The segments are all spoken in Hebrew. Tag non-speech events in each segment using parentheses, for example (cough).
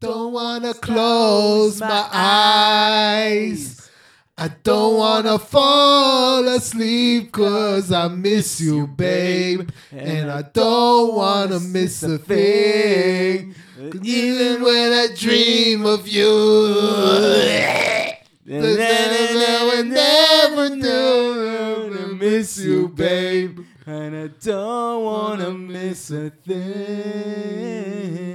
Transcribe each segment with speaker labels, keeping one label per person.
Speaker 1: don't wanna close my eyes. I don't wanna fall asleep cause I miss you, babe. And I don't wanna miss a thing. Even when I dream of you. I will never know to miss you, babe.
Speaker 2: And I don't wanna miss a thing.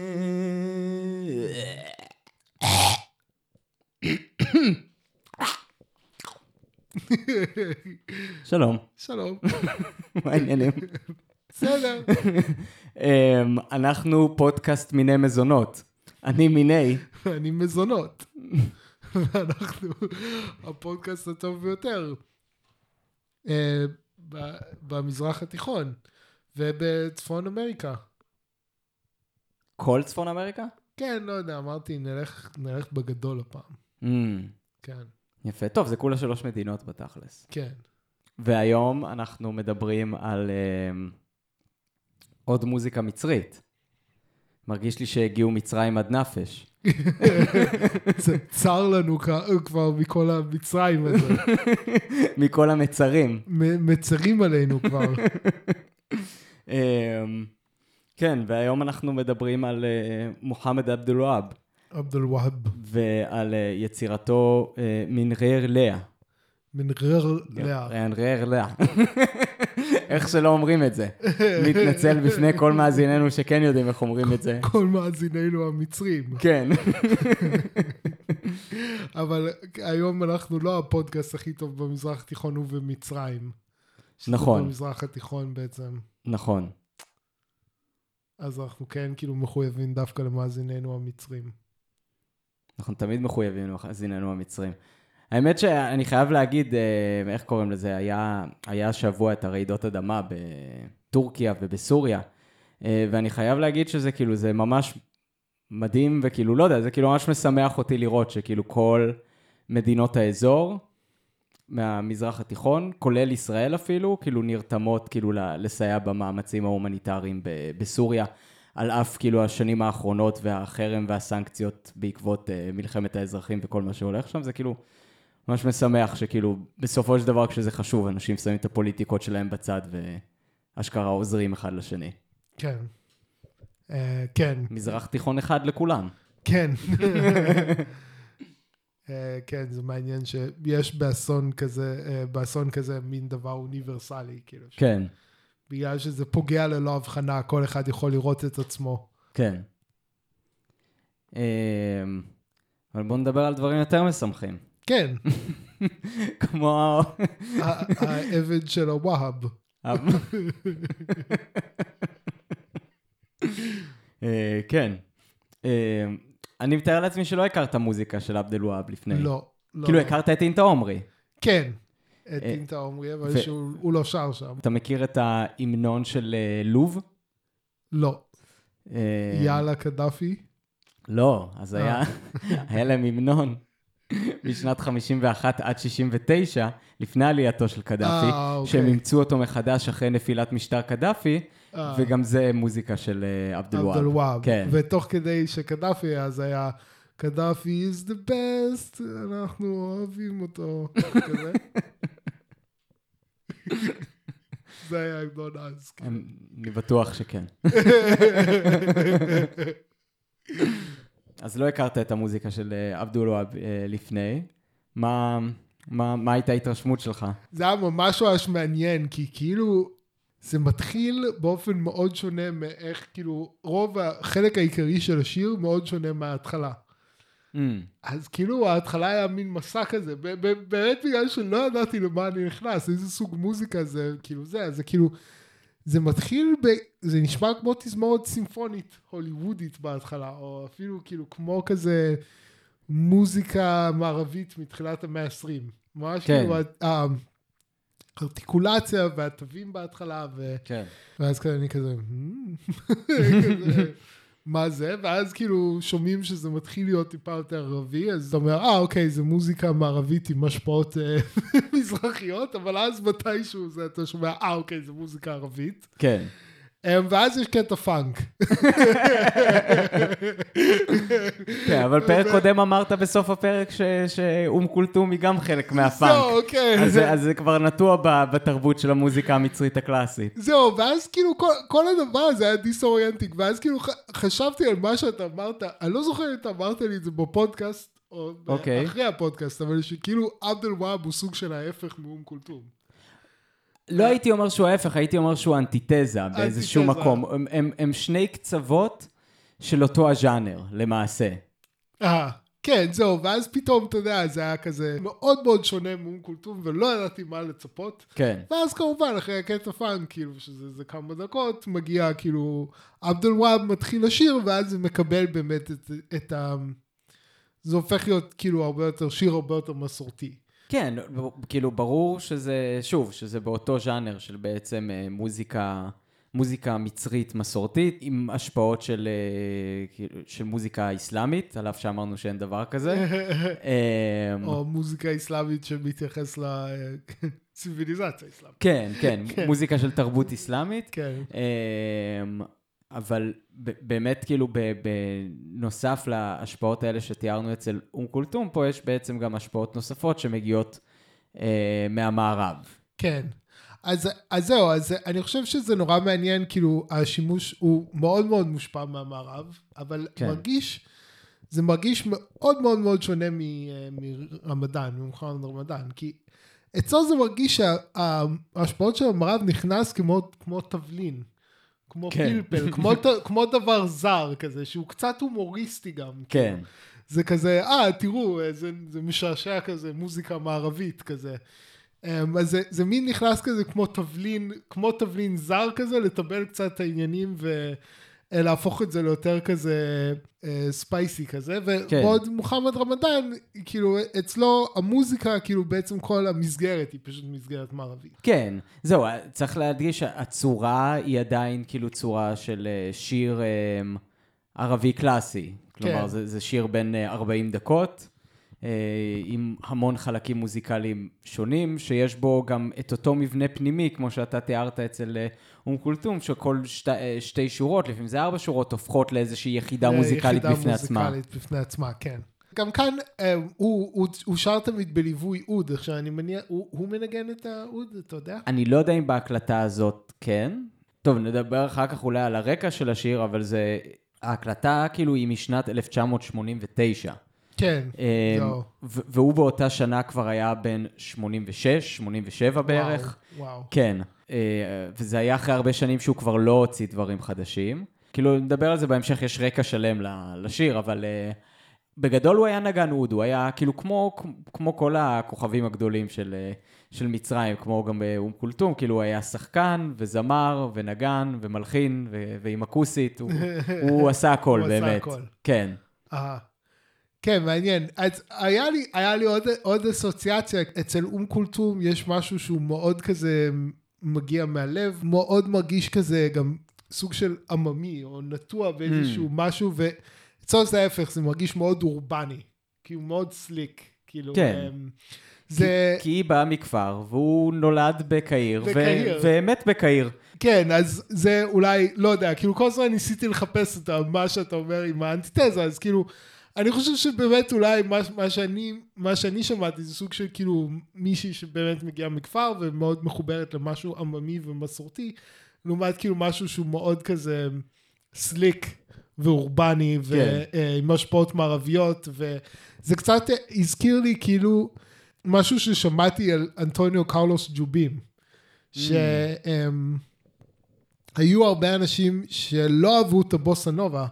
Speaker 2: (laughs) שלום,
Speaker 1: שלום. (laughs)
Speaker 2: מה העניינים?
Speaker 1: בסדר. (laughs)
Speaker 2: אמ, אנחנו פודקאסט מיני מזונות. אני מיני,
Speaker 1: אני מזונות. ואנחנו הפודקאסט הטוב ביותר אה, במזרח התיכון ובצפון אמריקה.
Speaker 2: כל צפון אמריקה?
Speaker 1: כן, לא יודע, אמרתי, נלך, נלך בגדול הפעם.
Speaker 2: אמ,
Speaker 1: כן,
Speaker 2: יפה, טוב, זה כולה שלוש מדינות בתכלס.
Speaker 1: כן.
Speaker 2: והיום אנחנו מדברים על אמ, עוד מוזיקה מצרית. מרגיש לי שהגיעו מצרים עד נפש. (laughs)
Speaker 1: זה צר לנו כבר מכל המצרים הזה. (laughs)
Speaker 2: מכל המצרים.
Speaker 1: מצרים עלינו כבר. (laughs)
Speaker 2: אמ, כן, והיום אנחנו מדברים על אה, מוחמד עבדולוהב
Speaker 1: עבד אל-והאב.
Speaker 2: ועל אה, יצירתו אה, מנרר לאה.
Speaker 1: מנרר לאה.
Speaker 2: מנרר לאה. (laughs) איך שלא אומרים את זה. מתנצל בפני כל מאזיננו שכן יודעים איך אומרים את זה.
Speaker 1: כל מאזיננו המצרים.
Speaker 2: כן. (laughs)
Speaker 1: אבל היום אנחנו לא הפודקאסט הכי טוב במזרח התיכון ובמצרים.
Speaker 2: נכון.
Speaker 1: במזרח התיכון בעצם.
Speaker 2: נכון.
Speaker 1: אז אנחנו כן כאילו מחויבים דווקא למאזיננו המצרים.
Speaker 2: אנחנו תמיד מחויבים למאזיננו המצרים. האמת שאני חייב להגיד, אה, איך קוראים לזה, היה, היה השבוע את הרעידות אדמה בטורקיה ובסוריה, אה, ואני חייב להגיד שזה כאילו, זה ממש מדהים, וכאילו, לא יודע, זה כאילו ממש משמח אותי לראות שכאילו כל מדינות האזור, מהמזרח התיכון, כולל ישראל אפילו, כאילו נרתמות כאילו לסייע במאמצים ההומניטריים בסוריה, על אף כאילו השנים האחרונות והחרם והסנקציות בעקבות uh, מלחמת האזרחים וכל מה שהולך שם, זה כאילו ממש משמח שכאילו בסופו של דבר כשזה חשוב, אנשים שמים את הפוליטיקות שלהם בצד ואשכרה עוזרים אחד לשני.
Speaker 1: כן. אה, כן,
Speaker 2: מזרח תיכון אחד לכולם.
Speaker 1: כן. (laughs) אה, כן, זה מעניין שיש באסון כזה, אה, באסון כזה מין דבר אוניברסלי, כאילו.
Speaker 2: כן,
Speaker 1: בגלל שזה פוגע ללא הבחנה, כל אחד יכול לראות את עצמו.
Speaker 2: כן. אמ, אבל בואו נדבר על דברים יותר משמחים.
Speaker 1: כן, (laughs)
Speaker 2: כמו...
Speaker 1: העבד של הוואהב. (laughs)
Speaker 2: אה, כן. אה, אני מתאר לעצמי שלא הכרת מוזיקה של עבד אל-והאב לפני.
Speaker 1: לא, לא.
Speaker 2: כאילו הכרת את אינטה עומרי.
Speaker 1: כן, את
Speaker 2: אה,
Speaker 1: אינטה עומרי, אבל שהוא הוא לא שר שם.
Speaker 2: אתה מכיר את ההמנון של אה, לוב?
Speaker 1: לא.
Speaker 2: אה,
Speaker 1: יאללה קדאפי?
Speaker 2: לא, אז
Speaker 1: אה.
Speaker 2: היה, היה להם המנון משנת 51 עד 69, לפני עלייתו של קדאפי,
Speaker 1: אה, אוקיי.
Speaker 2: שהם אימצו אותו מחדש אחרי נפילת משטר קדאפי,
Speaker 1: אה.
Speaker 2: וגם זה מוזיקה של אה, עבד
Speaker 1: עבד
Speaker 2: אל-והאב.
Speaker 1: אל-והאב.
Speaker 2: כן.
Speaker 1: ותוך כדי שקדאפי אז היה, קדאפי is the best, אנחנו אוהבים אותו. כזה. (laughs) (laughs) זה היה המנון אז. כאילו.
Speaker 2: אני בטוח שכן. (laughs) אז לא הכרת את המוזיקה של אה, עבדול אה, לפני. מה, מה, מה הייתה ההתרשמות שלך?
Speaker 1: זה היה ממש ממש מעניין, כי כאילו זה מתחיל באופן מאוד שונה מאיך, כאילו, רוב החלק העיקרי של השיר מאוד שונה מההתחלה.
Speaker 2: Mm,
Speaker 1: אז כאילו ההתחלה היה מין מסע כזה, באמת בגלל שלא ידעתי למה אני נכנס, איזה סוג מוזיקה זה, כאילו זה, זה כאילו, זה מתחיל ב... זה נשמע כמו תזמורת סימפונית הוליוודית בהתחלה, או אפילו כאילו כמו כזה מוזיקה מערבית מתחילת המאה ה-20. ממש
Speaker 2: כן.
Speaker 1: כאילו, הארטיקולציה והתווים בהתחלה, ו...
Speaker 2: כן.
Speaker 1: ואז כזה אני כזה, "Hmm?" (laughs) כזה, מה זה? ואז כאילו שומעים שזה מתחיל להיות טיפה יותר ערבי, אז אתה אומר, אה, אוקיי, זה מוזיקה מערבית עם השפעות אה, (laughs) מזרחיות, אבל אז מתישהו זה, אתה שומע, אה, אוקיי, זה מוזיקה ערבית.
Speaker 2: כן.
Speaker 1: אמ, ואז יש קטע פאנק.
Speaker 2: כן, אבל פרק קודם אמרת בסוף הפרק שאום כולתום היא גם חלק מהפאנק.
Speaker 1: זהו, כן.
Speaker 2: אז זה- כבר נטוע בתרבות של המוזיקה המצרית הקלאסית.
Speaker 1: זהו, ואז כאילו כל, הדבר הזה היה disorienting, ואז כאילו חשבתי על מה שאתה אמרת, אני לא זוכר אם אתה אמרת לי את זה בפודקאסט, או
Speaker 2: אוקיי.
Speaker 1: אחרי הפודקאסט, אבל שכאילו עבד אל-והאב הוא סוג של ההפך מאום כולתום.
Speaker 2: לא הייתי אומר שהוא ההפך, הייתי אומר שהוא אנטיתזה באיזשהו. מקום. הם- הם- הם שני קצוות של אותו הז'אנר, למעשה.
Speaker 1: אה, כן, זהו, ואז פתאום, אתה יודע, זה היה כזה מאוד מאוד שונה מאום כולתום, ולא ידעתי מה לצפות.
Speaker 2: כן.
Speaker 1: ואז כמובן, אחרי הקטע פאנק, כאילו, שזה זה כמה דקות, מגיע כאילו, עבד אל והאב מתחיל לשיר, ואז זה מקבל באמת את, את ה... זה הופך להיות כאילו הרבה יותר, שיר הרבה יותר מסורתי.
Speaker 2: כן, כאילו ברור שזה, שוב, שזה באותו ז'אנר של בעצם אה, מוזיקה, מוזיקה מצרית מסורתית, עם השפעות של, אה, כאילו, של מוזיקה אסלאמית, על אף שאמרנו שאין דבר כזה. (laughs) אה,
Speaker 1: או מוזיקה אסלאמית שמתייחס לציוויליזציה (laughs) אסלאמית.
Speaker 2: כן, (laughs) כן, מוזיקה של תרבות אסלאמית.
Speaker 1: כן.
Speaker 2: אבל באמת, כאילו, בנוסף להשפעות האלה שתיארנו אצל אום כולתום, פה יש בעצם גם השפעות נוספות שמגיעות אה, מהמערב.
Speaker 1: כן. אז, אז זהו, אז אני חושב שזה נורא מעניין, כאילו, השימוש הוא מאוד מאוד מושפע מהמערב, אבל
Speaker 2: כן.
Speaker 1: מרגיש, זה מרגיש מאוד מאוד מאוד שונה מ, מרמדאן, ממוחמד רמדאן, כי אצלו זה מרגיש שההשפעות של המערב נכנס כמו, כמו תבלין, כמו
Speaker 2: כן.
Speaker 1: פלפל, כמו, כמו דבר זר כזה, שהוא קצת הומוריסטי גם.
Speaker 2: כן.
Speaker 1: זה כזה, אה, תראו, אה, זה, זה משעשע כזה, מוזיקה מערבית כזה. אמ, אז זה, זה מין נכנס כזה כמו תבלין, כמו תבלין זר כזה, לטבל קצת את העניינים ולהפוך את זה ליותר כזה אה, ספייסי כזה.
Speaker 2: כן.
Speaker 1: ועוד מוחמד רמדאן, כאילו, אצלו המוזיקה, כאילו בעצם כל המסגרת היא פשוט מסגרת מערבית.
Speaker 2: כן, זהו, צריך להדגיש שהצורה היא עדיין כאילו צורה של אה, שיר אה, ערבי קלאסי. כלומר,
Speaker 1: כן.
Speaker 2: זה, זה שיר בן אה, 40 דקות, אה, עם המון חלקים מוזיקליים שונים, שיש בו גם את אותו מבנה פנימי, כמו שאתה תיארת אצל אה, אום כולתום, שכל שת, אה, שתי שורות, לפעמים זה ארבע שורות, הופכות לאיזושהי יחידה מוזיקלית
Speaker 1: יחידה
Speaker 2: בפני עצמה.
Speaker 1: מוזיקלית בפני עצמה, כן. גם כאן אה, הוא, הוא, הוא שר תמיד בליווי אוד, עכשיו אני מניח, הוא, הוא מנגן את האוד, אתה יודע?
Speaker 2: אני לא יודע אם בהקלטה הזאת כן. טוב, נדבר אחר כך אולי על הרקע של השיר, אבל זה... ההקלטה כאילו היא משנת 1989.
Speaker 1: כן, זהו.
Speaker 2: ו- והוא באותה שנה כבר היה בן 86, 87 בערך.
Speaker 1: וואו, וואו.
Speaker 2: כן, אה, וזה היה אחרי הרבה שנים שהוא כבר לא הוציא דברים חדשים. כאילו, נדבר על זה בהמשך, יש רקע שלם לשיר, אבל אה, בגדול הוא היה נגן אוד, הוא היה כאילו כמו, כמו כל הכוכבים הגדולים של, אה, של מצרים, כמו גם באום כולתום, כאילו הוא היה שחקן וזמר ונגן ומלחין ו- ועם הכוסית, הוא, הוא עשה הכל (laughs)
Speaker 1: הוא עשה
Speaker 2: באמת.
Speaker 1: הכל.
Speaker 2: כן,
Speaker 1: אה. כן, מעניין. אז היה לי, היה לי עוד, עוד אסוציאציה, אצל אום כולתום יש משהו שהוא מאוד כזה מגיע מהלב, מאוד מרגיש כזה גם סוג של עממי, או נטוע באיזשהו
Speaker 2: Mm.
Speaker 1: משהו, ואצלו זה ההפך, זה מרגיש מאוד אורבני, כאילו מאוד סליק, כאילו,
Speaker 2: כן.
Speaker 1: אמ, זה,
Speaker 2: כי היא באה מכפר, והוא נולד בקהיר, ו-
Speaker 1: בקהיר.
Speaker 2: ומת בקהיר.
Speaker 1: כן, אז זה אולי, לא יודע, כאילו כל הזמן ניסיתי לחפש את מה שאתה אומר עם האנטיתזה, אז כאילו, אני חושב שבאמת אולי מה, מה, שאני, מה שאני שמעתי זה סוג של כאילו מישהי שבאמת מגיעה מכפר ומאוד מחוברת למשהו עממי ומסורתי, לעומת כאילו משהו שהוא מאוד כזה סליק ואורבני
Speaker 2: כן.
Speaker 1: ועם השפעות מערביות, וזה קצת הזכיר לי כאילו משהו ששמעתי על אנטוניו קרלוס ג'ובים, שהם... היו הרבה אנשים שלא אהבו את הבוסה נובה,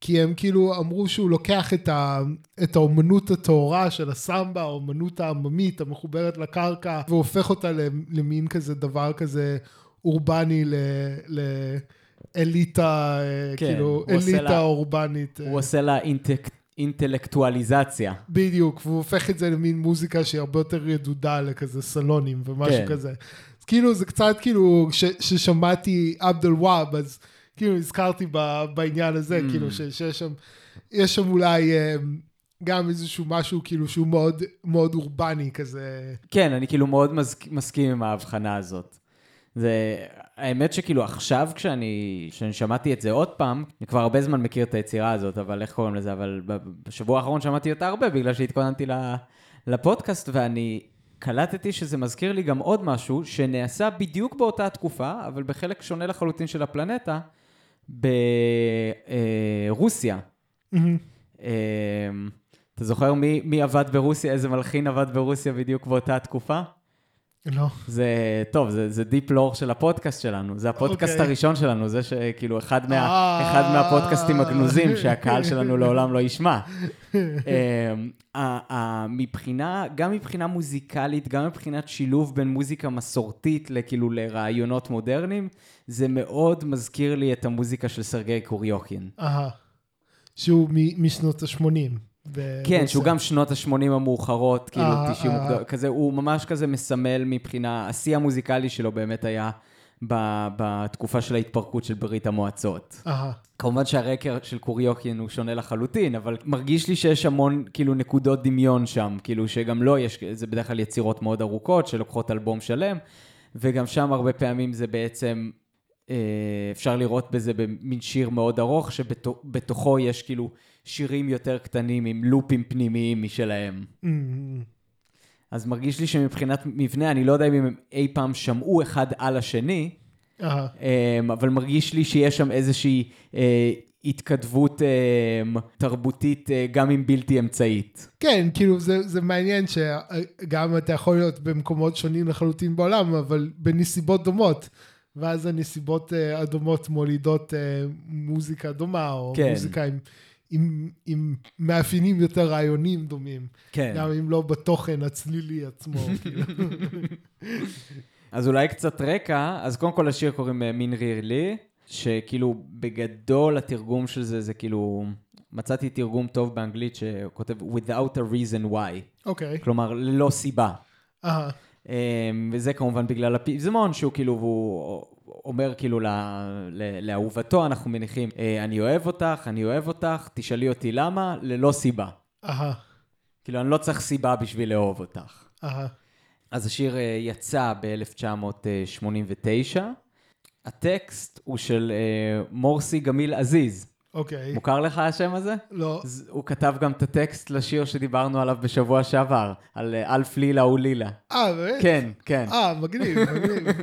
Speaker 1: כי הם כאילו אמרו שהוא לוקח את, ה, את האומנות הטהורה של הסמבה, האומנות העממית המחוברת לקרקע, והופך אותה למין כזה דבר כזה אורבני ל... ל אליטה,
Speaker 2: כן,
Speaker 1: כאילו, אליטה
Speaker 2: לה-
Speaker 1: אורבנית.
Speaker 2: הוא עושה לה אינטק- אינטלקטואליזציה.
Speaker 1: בדיוק, והוא הופך את זה למין מוזיקה שהיא הרבה יותר רדודה לכזה סלונים ומשהו
Speaker 2: כן.
Speaker 1: כזה. אז כאילו זה קצת כאילו, ש, ששמעתי עבד אל וואב, אז כאילו נזכרתי ב, בעניין הזה,
Speaker 2: Mm.
Speaker 1: כאילו ש, שיש שם, יש שם אולי אה, גם איזשהו משהו כאילו שהוא מאוד מאוד אורבני כזה.
Speaker 2: כן, אני כאילו מאוד מסק- מסכים עם ההבחנה הזאת. זה, האמת שכאילו עכשיו כשאני, כשאני שמעתי את זה עוד פעם, אני כבר הרבה זמן מכיר את היצירה הזאת, אבל איך קוראים לזה? אבל בשבוע האחרון שמעתי אותה הרבה בגלל שהתכוננתי לפודקאסט, ואני קלטתי שזה מזכיר לי גם עוד משהו שנעשה בדיוק באותה תקופה, אבל בחלק שונה לחלוטין של הפלנטה, ברוסיה.
Speaker 1: מהמם.
Speaker 2: אתה זוכר מי, מי עבד ברוסיה, איזה מלחין עבד ברוסיה בדיוק באותה תקופה?
Speaker 1: לא.
Speaker 2: זה, טוב, זה, זה דיפ לור של הפודקאסט שלנו. זה הפודקאסט
Speaker 1: אוקיי.
Speaker 2: הראשון שלנו, זה שכאילו אחד, מה,
Speaker 1: אה.
Speaker 2: אחד מהפודקאסטים הגנוזים שהקהל שלנו לעולם לא ישמע. (laughs) אמ, מבחינה, גם מבחינה מוזיקלית, גם מבחינת שילוב בין מוזיקה מסורתית לכאילו לרעיונות מודרניים, זה מאוד מזכיר לי את המוזיקה של סרגי קוריוקין.
Speaker 1: אהה. שהוא משנות ה-80.
Speaker 2: כן, שהוא גם שנות ה-80 המאוחרות, כאילו
Speaker 1: אה,
Speaker 2: 90
Speaker 1: אה.
Speaker 2: מוקדם, כזה, הוא ממש כזה מסמל מבחינה, השיא המוזיקלי שלו באמת היה בתקופה של ההתפרקות של ברית המועצות. כמובן שהרקע של קוריוקין הוא שונה לחלוטין, אבל מרגיש לי שיש המון כאילו נקודות דמיון שם, כאילו שגם לא יש, זה בדרך כלל יצירות מאוד ארוכות שלוקחות אלבום שלם, וגם שם הרבה פעמים זה בעצם, אה, אפשר לראות בזה במין שיר מאוד ארוך, שבתוכו יש כאילו שירים יותר קטנים עם לופים פנימיים משלהם.
Speaker 1: מהמם.
Speaker 2: אז מרגיש לי שמבחינת מבנה, אני לא יודע אם הם אי פעם שמעו אחד על השני. אמ, אבל מרגיש לי שיש שם איזושהי אה, התכתבות אמ, תרבותית, אה, גם אם בלתי אמצעית.
Speaker 1: כן, כאילו זה, זה מעניין שגם אתה יכול להיות במקומות שונים לחלוטין בעולם, אבל בנסיבות דומות. ואז הנסיבות אה, הדומות מולידות מוזיקה דומה, או
Speaker 2: כן.
Speaker 1: מוזיקה עם, עם, עם מאפיינים יותר רעיוניים דומים.
Speaker 2: כן.
Speaker 1: גם אם לא בתוכן הצלילי עצמו. (laughs) כאילו.
Speaker 2: אז אולי קצת רקע, אז קודם כל לשיר קוראים אה, מין ריר לי, שכאילו בגדול התרגום של זה, זה כאילו, מצאתי תרגום טוב באנגלית שכותב without a reason why,
Speaker 1: אוקיי.
Speaker 2: כלומר ללא סיבה.
Speaker 1: אהה.
Speaker 2: אמ, וזה כמובן בגלל הפזמון, שהוא כאילו, הוא אומר כאילו ל- ל- לאהובתו, אנחנו מניחים, "אה, אני אוהב אותך, אני אוהב אותך, תשאלי אותי למה, ללא סיבה.
Speaker 1: אהה.
Speaker 2: כאילו, אני לא צריך סיבה בשביל לאהוב אותך.
Speaker 1: אהה.
Speaker 2: אז השיר אה, יצא ב-1989. הטקסט הוא של אה, מורסי גמיל עזיז.
Speaker 1: אוקיי.
Speaker 2: מוכר לך השם הזה?
Speaker 1: לא.
Speaker 2: אז הוא כתב גם את הטקסט לשיר שדיברנו עליו בשבוע שעבר, על אה, אלף לילה ולילה.
Speaker 1: אה, באמת?
Speaker 2: כן, כן.
Speaker 1: אה, מגניב, מגניב.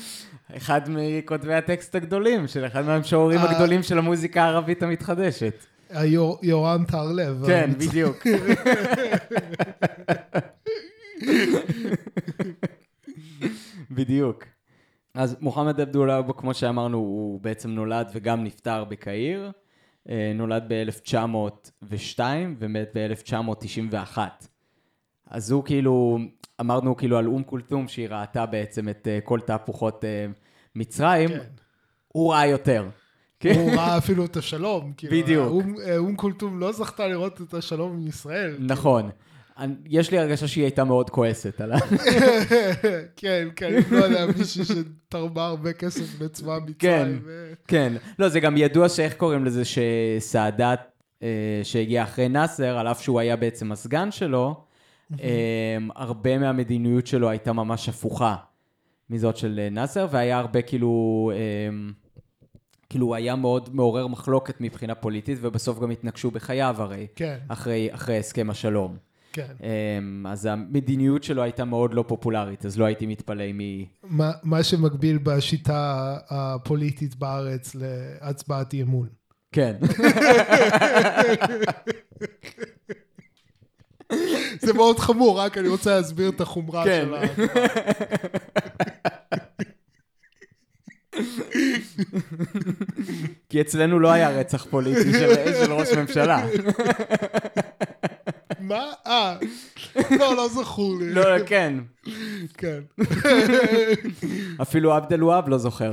Speaker 1: (laughs)
Speaker 2: אחד מכותבי הטקסט הגדולים, של אחד מהמשוררים
Speaker 1: אה.
Speaker 2: הגדולים של המוזיקה הערבית המתחדשת.
Speaker 1: היור- יורם טהרלב.
Speaker 2: כן,
Speaker 1: המצ-
Speaker 2: בדיוק. (laughs) בדיוק. אז מוחמד עבדולאבו, כמו שאמרנו, הוא בעצם נולד וגם נפטר בקהיר. אה, נולד ב-1902 ומת ב-1991. אז הוא כאילו, אמרנו כאילו על אום כולתום, שהיא ראתה בעצם את אה, כל תהפוכות אה, מצרים,
Speaker 1: כן.
Speaker 2: הוא ראה יותר. כן?
Speaker 1: הוא ראה אפילו את השלום. כאילו,
Speaker 2: בדיוק.
Speaker 1: אום כולתום לא זכתה לראות את השלום עם ישראל.
Speaker 2: נכון. אני- יש לי הרגשה שהיא הייתה מאוד כועסת עליו. (laughs)
Speaker 1: כן, כן, לא יודע, מישהי שתרמה הרבה כסף לצבא
Speaker 2: כן.
Speaker 1: מצרים. ו-
Speaker 2: כן. לא, זה גם ידוע שאיך קוראים לזה שסאדאת, אה, שהגיע אחרי נאסר, על אף שהוא היה בעצם הסגן שלו, אה, הרבה מהמדיניות שלו הייתה ממש הפוכה מזאת של אה, נאסר, והיה הרבה כאילו... אה, כאילו הוא היה מאוד מעורר מחלוקת מבחינה פוליטית, ובסוף גם התנגשו בחייו הרי,
Speaker 1: כן,
Speaker 2: אחרי, אחרי הסכם השלום.
Speaker 1: כן.
Speaker 2: אמ, אז המדיניות שלו הייתה מאוד לא פופולרית, אז לא הייתי מתפלא אם היא...
Speaker 1: מה- מה שמקביל בשיטה הפוליטית בארץ להצבעת אי אמון.
Speaker 2: כן. (laughs)
Speaker 1: זה מאוד חמור, רק אני רוצה להסביר את החומרה
Speaker 2: כן.
Speaker 1: של ה... (laughs)
Speaker 2: כי אצלנו לא היה רצח פוליטי של, של ראש ממשלה. (laughs)
Speaker 1: מה? אה, לא, לא זכור לי.
Speaker 2: לא, כן.
Speaker 1: כן.
Speaker 2: אפילו עבד אל-והאב לא זוכר.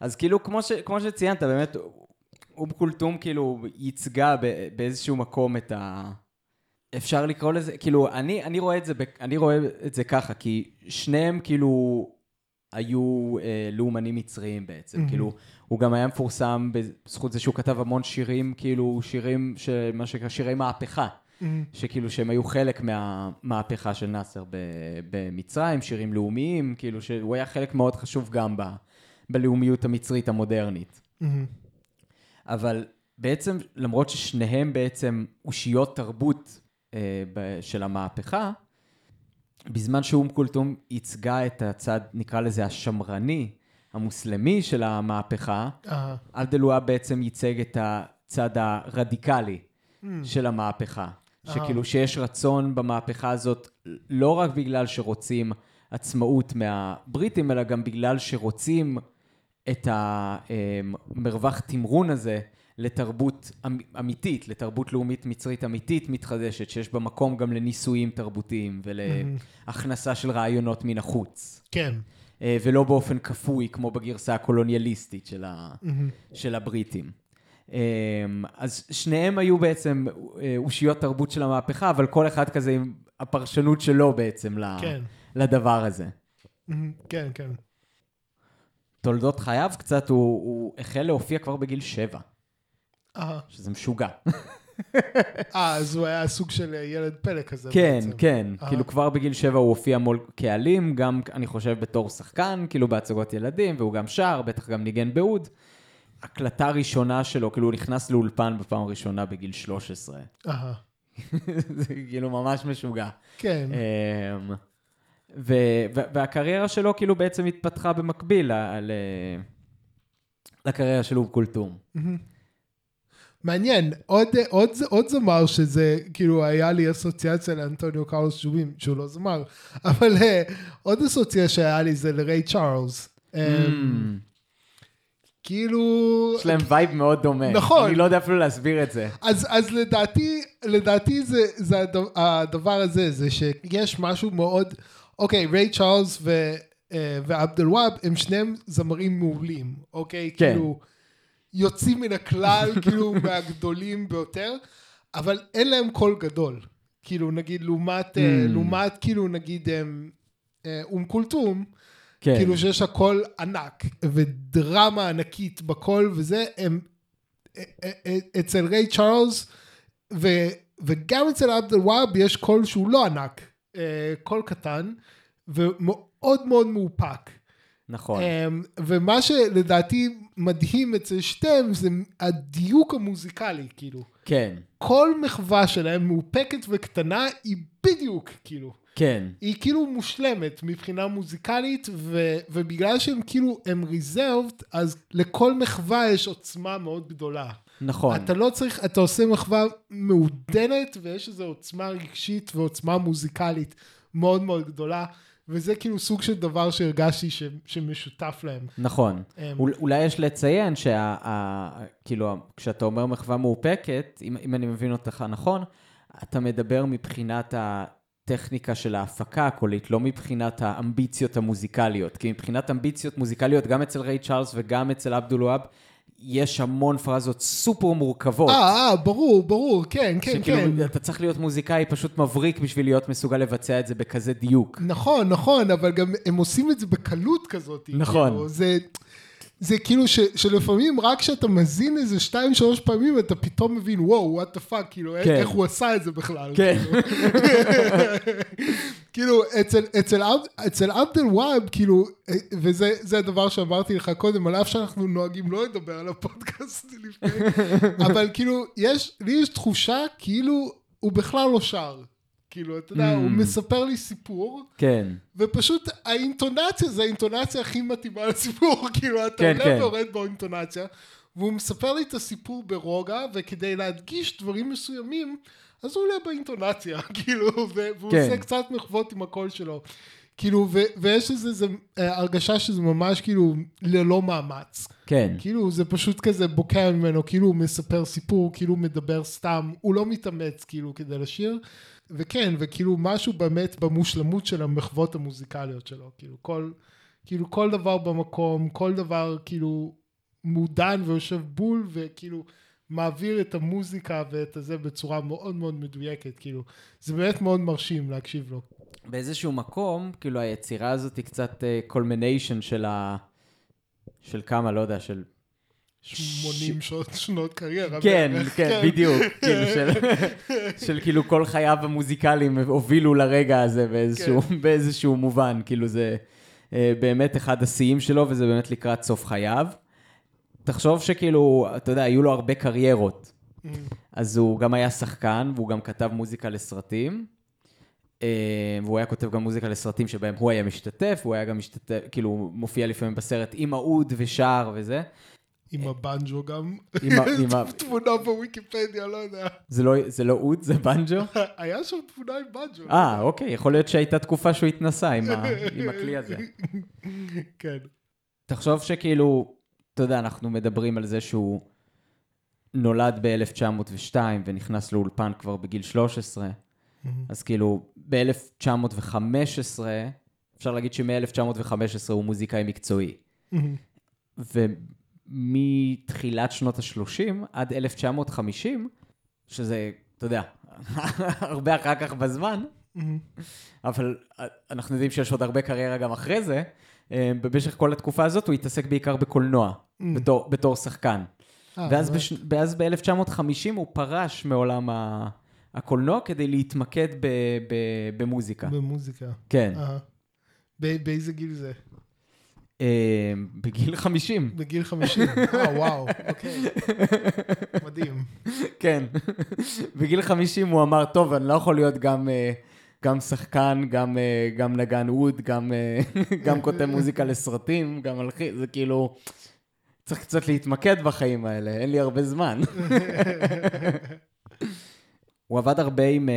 Speaker 2: אז כאילו, כמו, ש, כמו שציינת, באמת, אום כולתום כאילו ייצגה באיזשהו מקום את ה... אפשר לקרוא לזה, כאילו, אני, אני, רואה את זה, אני רואה את זה ככה, כי שניהם כאילו היו אה, לאומנים מצריים בעצם,
Speaker 1: מהמם.
Speaker 2: כאילו, הוא גם היה מפורסם בזכות זה שהוא כתב המון שירים, כאילו, שירים, מה שנקרא שירי מהפכה. שכאילו שהם היו חלק מהמהפכה של נאסר במצרים, שירים לאומיים, כאילו שהוא היה חלק מאוד חשוב גם ב- בלאומיות המצרית המודרנית. אבל בעצם, למרות ששניהם בעצם אושיות תרבות אה, ב- של המהפכה, בזמן שאום כולתום ייצגה את הצד, נקרא לזה השמרני, המוסלמי של המהפכה,
Speaker 1: אה,
Speaker 2: אלדלואה בעצם ייצג את הצד הרדיקלי של המהפכה. שכאילו שיש רצון במהפכה הזאת, לא רק בגלל שרוצים עצמאות מהבריטים, אלא גם בגלל שרוצים את המרווח תמרון הזה לתרבות אמ- אמיתית, לתרבות לאומית מצרית אמיתית מתחדשת, שיש בה מקום גם לניסויים תרבותיים ולהכנסה של רעיונות מן החוץ.
Speaker 1: כן.
Speaker 2: אה, ולא באופן כפוי, כמו בגרסה הקולוניאליסטית של, ה... של הבריטים. אה, אז שניהם היו בעצם אה, אושיות תרבות של המהפכה, אבל כל אחד כזה עם הפרשנות שלו בעצם.
Speaker 1: כן.
Speaker 2: לדבר הזה.
Speaker 1: כן, כן.
Speaker 2: תולדות חייו קצת, הוא, הוא החל להופיע כבר בגיל שבע,
Speaker 1: אה,
Speaker 2: שזה משוגע. (laughs)
Speaker 1: אה, אז הוא היה סוג של ילד פלא כזה.
Speaker 2: כן,
Speaker 1: בעצם.
Speaker 2: כן.
Speaker 1: אה.
Speaker 2: כאילו כבר בגיל שבע הוא הופיע מול קהלים, גם אני חושב בתור שחקן, כאילו בהצגות ילדים, והוא גם שר, בטח גם ניגן באוד. הקלטה ראשונה שלו, כאילו הוא נכנס לאולפן בפעם הראשונה בגיל 13.
Speaker 1: אה, (laughs)
Speaker 2: זה כאילו ממש משוגע.
Speaker 1: כן.
Speaker 2: אמ, ו- והקריירה שלו כאילו בעצם התפתחה במקביל ל- לקריירה של אוב כולתום.
Speaker 1: מעניין, עוד, עוד, עוד זמר שזה, כאילו, היה לי אסוציאציה לאנטוניו קארוס שובים, שהוא לא זמר, אבל uh, עוד אסוציאציה שהיה לי זה לריי צ'ארלס. אמ, כאילו...
Speaker 2: יש להם vibe מאוד דומה.
Speaker 1: נכון.
Speaker 2: אני לא יודע אפילו להסביר את זה.
Speaker 1: אז, אז לדעתי, לדעתי זה, זה הדבר, הדבר הזה, זה שיש משהו מאוד, אוקיי, ריי צ'ארלס אה, ועבד אל-והאב הם שניהם זמרים מעולים, אוקיי?
Speaker 2: כן.
Speaker 1: כאילו, יוצאים מן הכלל, (laughs) כאילו, מהגדולים ביותר, אבל אין להם קול גדול. כאילו, נגיד, לעומת, אה,
Speaker 2: אמ.
Speaker 1: לעומת, כאילו, נגיד, הם, אה, אום כולתום,
Speaker 2: כן.
Speaker 1: כאילו שיש קול ענק, ודרמה ענקית בקול, וזה, הם, אצל ריי צ'ארלס, ו, וגם אצל עבד אל-והאב יש קול שהוא לא ענק, אה, קול קטן, ומאוד מאוד מאופק.
Speaker 2: נכון.
Speaker 1: אמ, ומה שלדעתי מדהים אצל שניהם זה הדיוק המוזיקלי, כאילו.
Speaker 2: כן.
Speaker 1: כל מחווה שלהם מאופקת וקטנה היא בדיוק, כאילו.
Speaker 2: כן.
Speaker 1: היא כאילו מושלמת מבחינה מוזיקלית, ו, ובגלל שהם כאילו, הם ריזרבד, אז לכל מחווה יש עוצמה מאוד גדולה.
Speaker 2: נכון.
Speaker 1: אתה לא צריך, אתה עושה מחווה מעודנת, ויש איזו עוצמה רגשית ועוצמה מוזיקלית מאוד מאוד גדולה, וזה כאילו סוג של דבר שהרגשתי ש, שמשותף להם.
Speaker 2: נכון.
Speaker 1: אמ,
Speaker 2: אול- אולי יש לציין שה... ה- כאילו, כשאתה אומר מחווה מאופקת, אם, אם אני מבין אותך נכון, אתה מדבר מבחינת הטכניקה של ההפקה הקולית, לא מבחינת האמביציות המוזיקליות. כי מבחינת אמביציות מוזיקליות, גם אצל ריי צ'ארלס וגם אצל עבד אל-והאב, יש המון פרזות סופר מורכבות.
Speaker 1: אה, אה, ברור, ברור, כן, כן,
Speaker 2: שכאילו,
Speaker 1: כן.
Speaker 2: אתה צריך להיות מוזיקאי פשוט מבריק בשביל להיות מסוגל לבצע את זה בכזה דיוק.
Speaker 1: נכון, נכון, אבל גם הם עושים את זה בקלות כזאת.
Speaker 2: נכון.
Speaker 1: כאילו, זה, זה כאילו ש, שלפעמים רק כשאתה מאזין איזה שתיים, שלוש פעמים, אתה פתאום מבין, וואו, what the fuck, כאילו,
Speaker 2: כן.
Speaker 1: איך הוא עשה את זה בכלל.
Speaker 2: כן. (laughs)
Speaker 1: כאילו, אצל, אצל, אצל עבד אל-וואב, כאילו, אה, וזה זה הדבר שאמרתי לך קודם, על אף שאנחנו נוהגים לא לדבר על הפודקאסט לפני, (laughs) אבל כאילו, יש, לי יש תחושה כאילו הוא בכלל לא שר. כאילו, אתה יודע, הוא
Speaker 2: Mm.
Speaker 1: מספר לי סיפור,
Speaker 2: כן.
Speaker 1: ופשוט האינטונציה זה האינטונציה הכי מתאימה לסיפור, (laughs) כאילו, אתה
Speaker 2: כן,
Speaker 1: עולה
Speaker 2: כן.
Speaker 1: ויורד באינטונציה, והוא מספר לי את הסיפור ברוגע, וכדי להדגיש דברים מסוימים, אז הוא עולה באינטונציה, (laughs) כאילו, והוא
Speaker 2: כן.
Speaker 1: עושה קצת מחוות עם הקול שלו. כאילו, ו- ויש איזה זה, אה, הרגשה שזה ממש כאילו ללא מאמץ.
Speaker 2: כן.
Speaker 1: כאילו, זה פשוט כזה בוקע ממנו, כאילו הוא מספר סיפור, כאילו הוא מדבר סתם, הוא לא מתאמץ כאילו כדי לשיר. וכן, וכאילו משהו באמת במושלמות של המחוות המוזיקליות שלו, כאילו כל, כאילו כל דבר במקום, כל דבר כאילו מודן ויושב בול, וכאילו מעביר את המוזיקה ואת הזה בצורה מאוד מאוד מדויקת, כאילו, זה באמת מאוד מרשים להקשיב לו.
Speaker 2: באיזשהו מקום, כאילו היצירה הזאת היא קצת culmination של ה... של כמה, לא יודע, של
Speaker 1: 80 שעות, שנות קריירה.
Speaker 2: כן,
Speaker 1: בערך,
Speaker 2: כן, בדיוק. (laughs) כאילו של, של כאילו כל חייו המוזיקליים הובילו לרגע הזה באיזשהו, באיזשהו מובן. כאילו זה אה, באמת אחד השיאים שלו, וזה באמת לקראת סוף חייו. תחשוב שכאילו, אתה יודע, היו לו הרבה קריירות.
Speaker 1: Mm.
Speaker 2: אז הוא גם היה שחקן, והוא גם כתב מוזיקה לסרטים. אה, והוא היה כותב גם מוזיקה לסרטים שבהם הוא היה משתתף, הוא היה גם משתתף, כאילו, מופיע לפעמים בסרט עם האוד ושר וזה.
Speaker 1: עם הבנג'ו גם.
Speaker 2: עם (laughs)
Speaker 1: תמונה בוויקיפדיה, לא יודע.
Speaker 2: זה לא, לא אוד, זה בנג'ו? (laughs)
Speaker 1: היה שם תמונה עם בנג'ו.
Speaker 2: אה, אוקיי, יכול להיות שהייתה תקופה שהוא התנסה עם הכלי הזה. (laughs)
Speaker 1: כן.
Speaker 2: תחשוב שכאילו, אתה יודע, אנחנו מדברים על זה שהוא נולד ב-1902 ונכנס לאולפן כבר בגיל 13, אז כאילו, ב-1915, אפשר להגיד שמ-1915 הוא מוזיקאי מקצועי. ומתחילת שנות ה-30 עד 1950, שזה, אתה יודע, (laughs) הרבה אחר כך בזמן, אבל אנחנו יודעים שיש עוד הרבה קריירה גם אחרי זה. אה, במשך כל התקופה הזאת הוא התעסק בעיקר בקולנוע, בתור, בתור שחקן.
Speaker 1: אה,
Speaker 2: ואז? בש... ואז ב-1950 הוא פרש מעולם ה... הקולנוע כדי להתמקד ב... ב... במוזיקה.
Speaker 1: במוזיקה.
Speaker 2: כן.
Speaker 1: באיזה גיל זה?
Speaker 2: אה, בגיל 50.
Speaker 1: בגיל 50. אה, וואו, אוקיי. מדהים.
Speaker 2: כן. בגיל 50 הוא אמר, טוב, אני לא יכול להיות גם, אה, גם שחקן, גם, אה, גם נגן אוד, גם, (laughs) גם כותב מוזיקה לסרטים, גם מלחין, זה כאילו... צריך קצת להתמקד בחיים האלה, אין לי הרבה זמן. (laughs) הוא עבד הרבה עם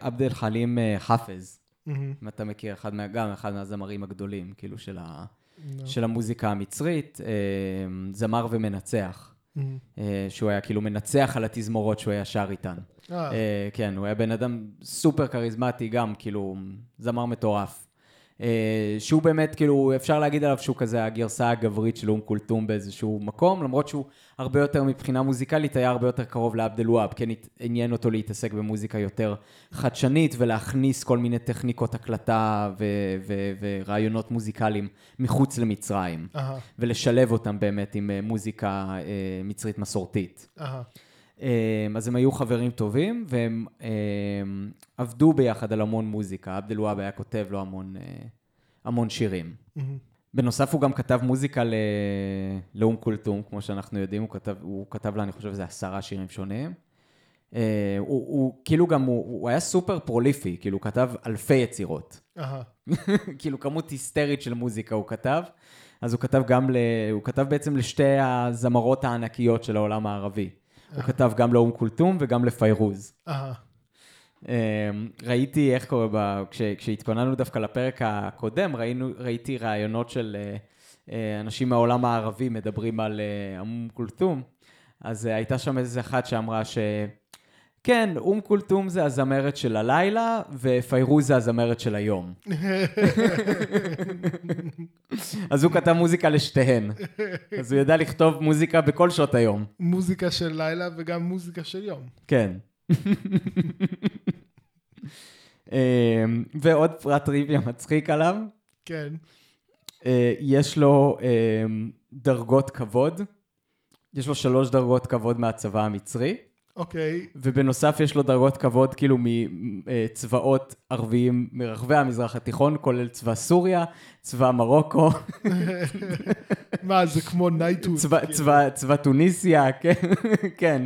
Speaker 2: עבד אל חלים חאפז. אם אתה מכיר, אחד מה, גם אחד מהזמרים הגדולים, כאילו, של, ה,
Speaker 1: לא.
Speaker 2: של המוזיקה המצרית, אה, זמר ומנצח,
Speaker 1: מהמם.
Speaker 2: אה, שהוא היה כאילו מנצח על התזמורות שהוא היה שר איתן.
Speaker 1: אה,
Speaker 2: כן, הוא היה בן אדם סופר כריזמטי, גם כאילו זמר מטורף. אה, שהוא באמת, כאילו, אפשר להגיד עליו שהוא כזה הגרסה הגברית של אום כולתום באיזשהו מקום, למרות שהוא הרבה יותר מבחינה מוזיקלית, היה הרבה יותר קרוב לעבד אל-והאב, כן עניין אותו להתעסק במוזיקה יותר חדשנית ולהכניס כל מיני טכניקות הקלטה ו- ו- ורעיונות מוזיקליים מחוץ למצרים,
Speaker 1: אהה,
Speaker 2: ולשלב אותם באמת עם אה, מוזיקה אה, מצרית מסורתית.
Speaker 1: אהה.
Speaker 2: אה, אז הם היו חברים טובים, והם אה, עבדו ביחד על המון מוזיקה. עבד אל-והאב היה כותב לו המון, אה, המון שירים.
Speaker 1: מהמם.
Speaker 2: בנוסף, הוא גם כתב מוזיקה ל... לאום כולתום, כמו שאנחנו יודעים, הוא כתב, הוא כתב לה, אני חושב, איזה עשרה שירים שונים. אה, הוא, הוא כאילו גם, הוא, הוא היה סופר פרוליפי, כאילו, הוא כתב אלפי יצירות. (laughs) כאילו, כמות היסטרית של מוזיקה הוא כתב. אז הוא כתב גם, ל... הוא כתב בעצם לשתי הזמרות הענקיות של העולם הערבי. הוא כתב גם לאום כולתום וגם לפיירוז. אמ, ראיתי, איך קורה, ב... כש... כשהתכוננו דווקא לפרק הקודם, ראינו, ראיתי ראיונות של אה, אה, אנשים מהעולם הערבי מדברים על אה, אום כולתום, אז הייתה שם איזה אחת שאמרה ש... כן, אום כולתום זה הזמרת של הלילה, ופיירוז זה הזמרת של היום. (laughs) אז הוא כתב מוזיקה לשתיהן. אז הוא ידע לכתוב מוזיקה בכל שעות היום.
Speaker 1: מוזיקה של לילה וגם מוזיקה של יום.
Speaker 2: כן. אמ, ועוד פרט טריוויה מצחיק עליו,
Speaker 1: כן.
Speaker 2: אה, יש לו אמ, דרגות כבוד. יש לו שלוש דרגות כבוד מהצבא המצרי,
Speaker 1: אוקיי.
Speaker 2: ובנוסף יש לו דרגות כבוד כאילו מצבאות ערביים מרחבי המזרח התיכון, כולל צבא סוריה, צבא מרוקו, (laughs)
Speaker 1: מה, זה כמו נייטות.
Speaker 2: צבא, צבא, צבא טוניסיה, כן, (laughs) כן.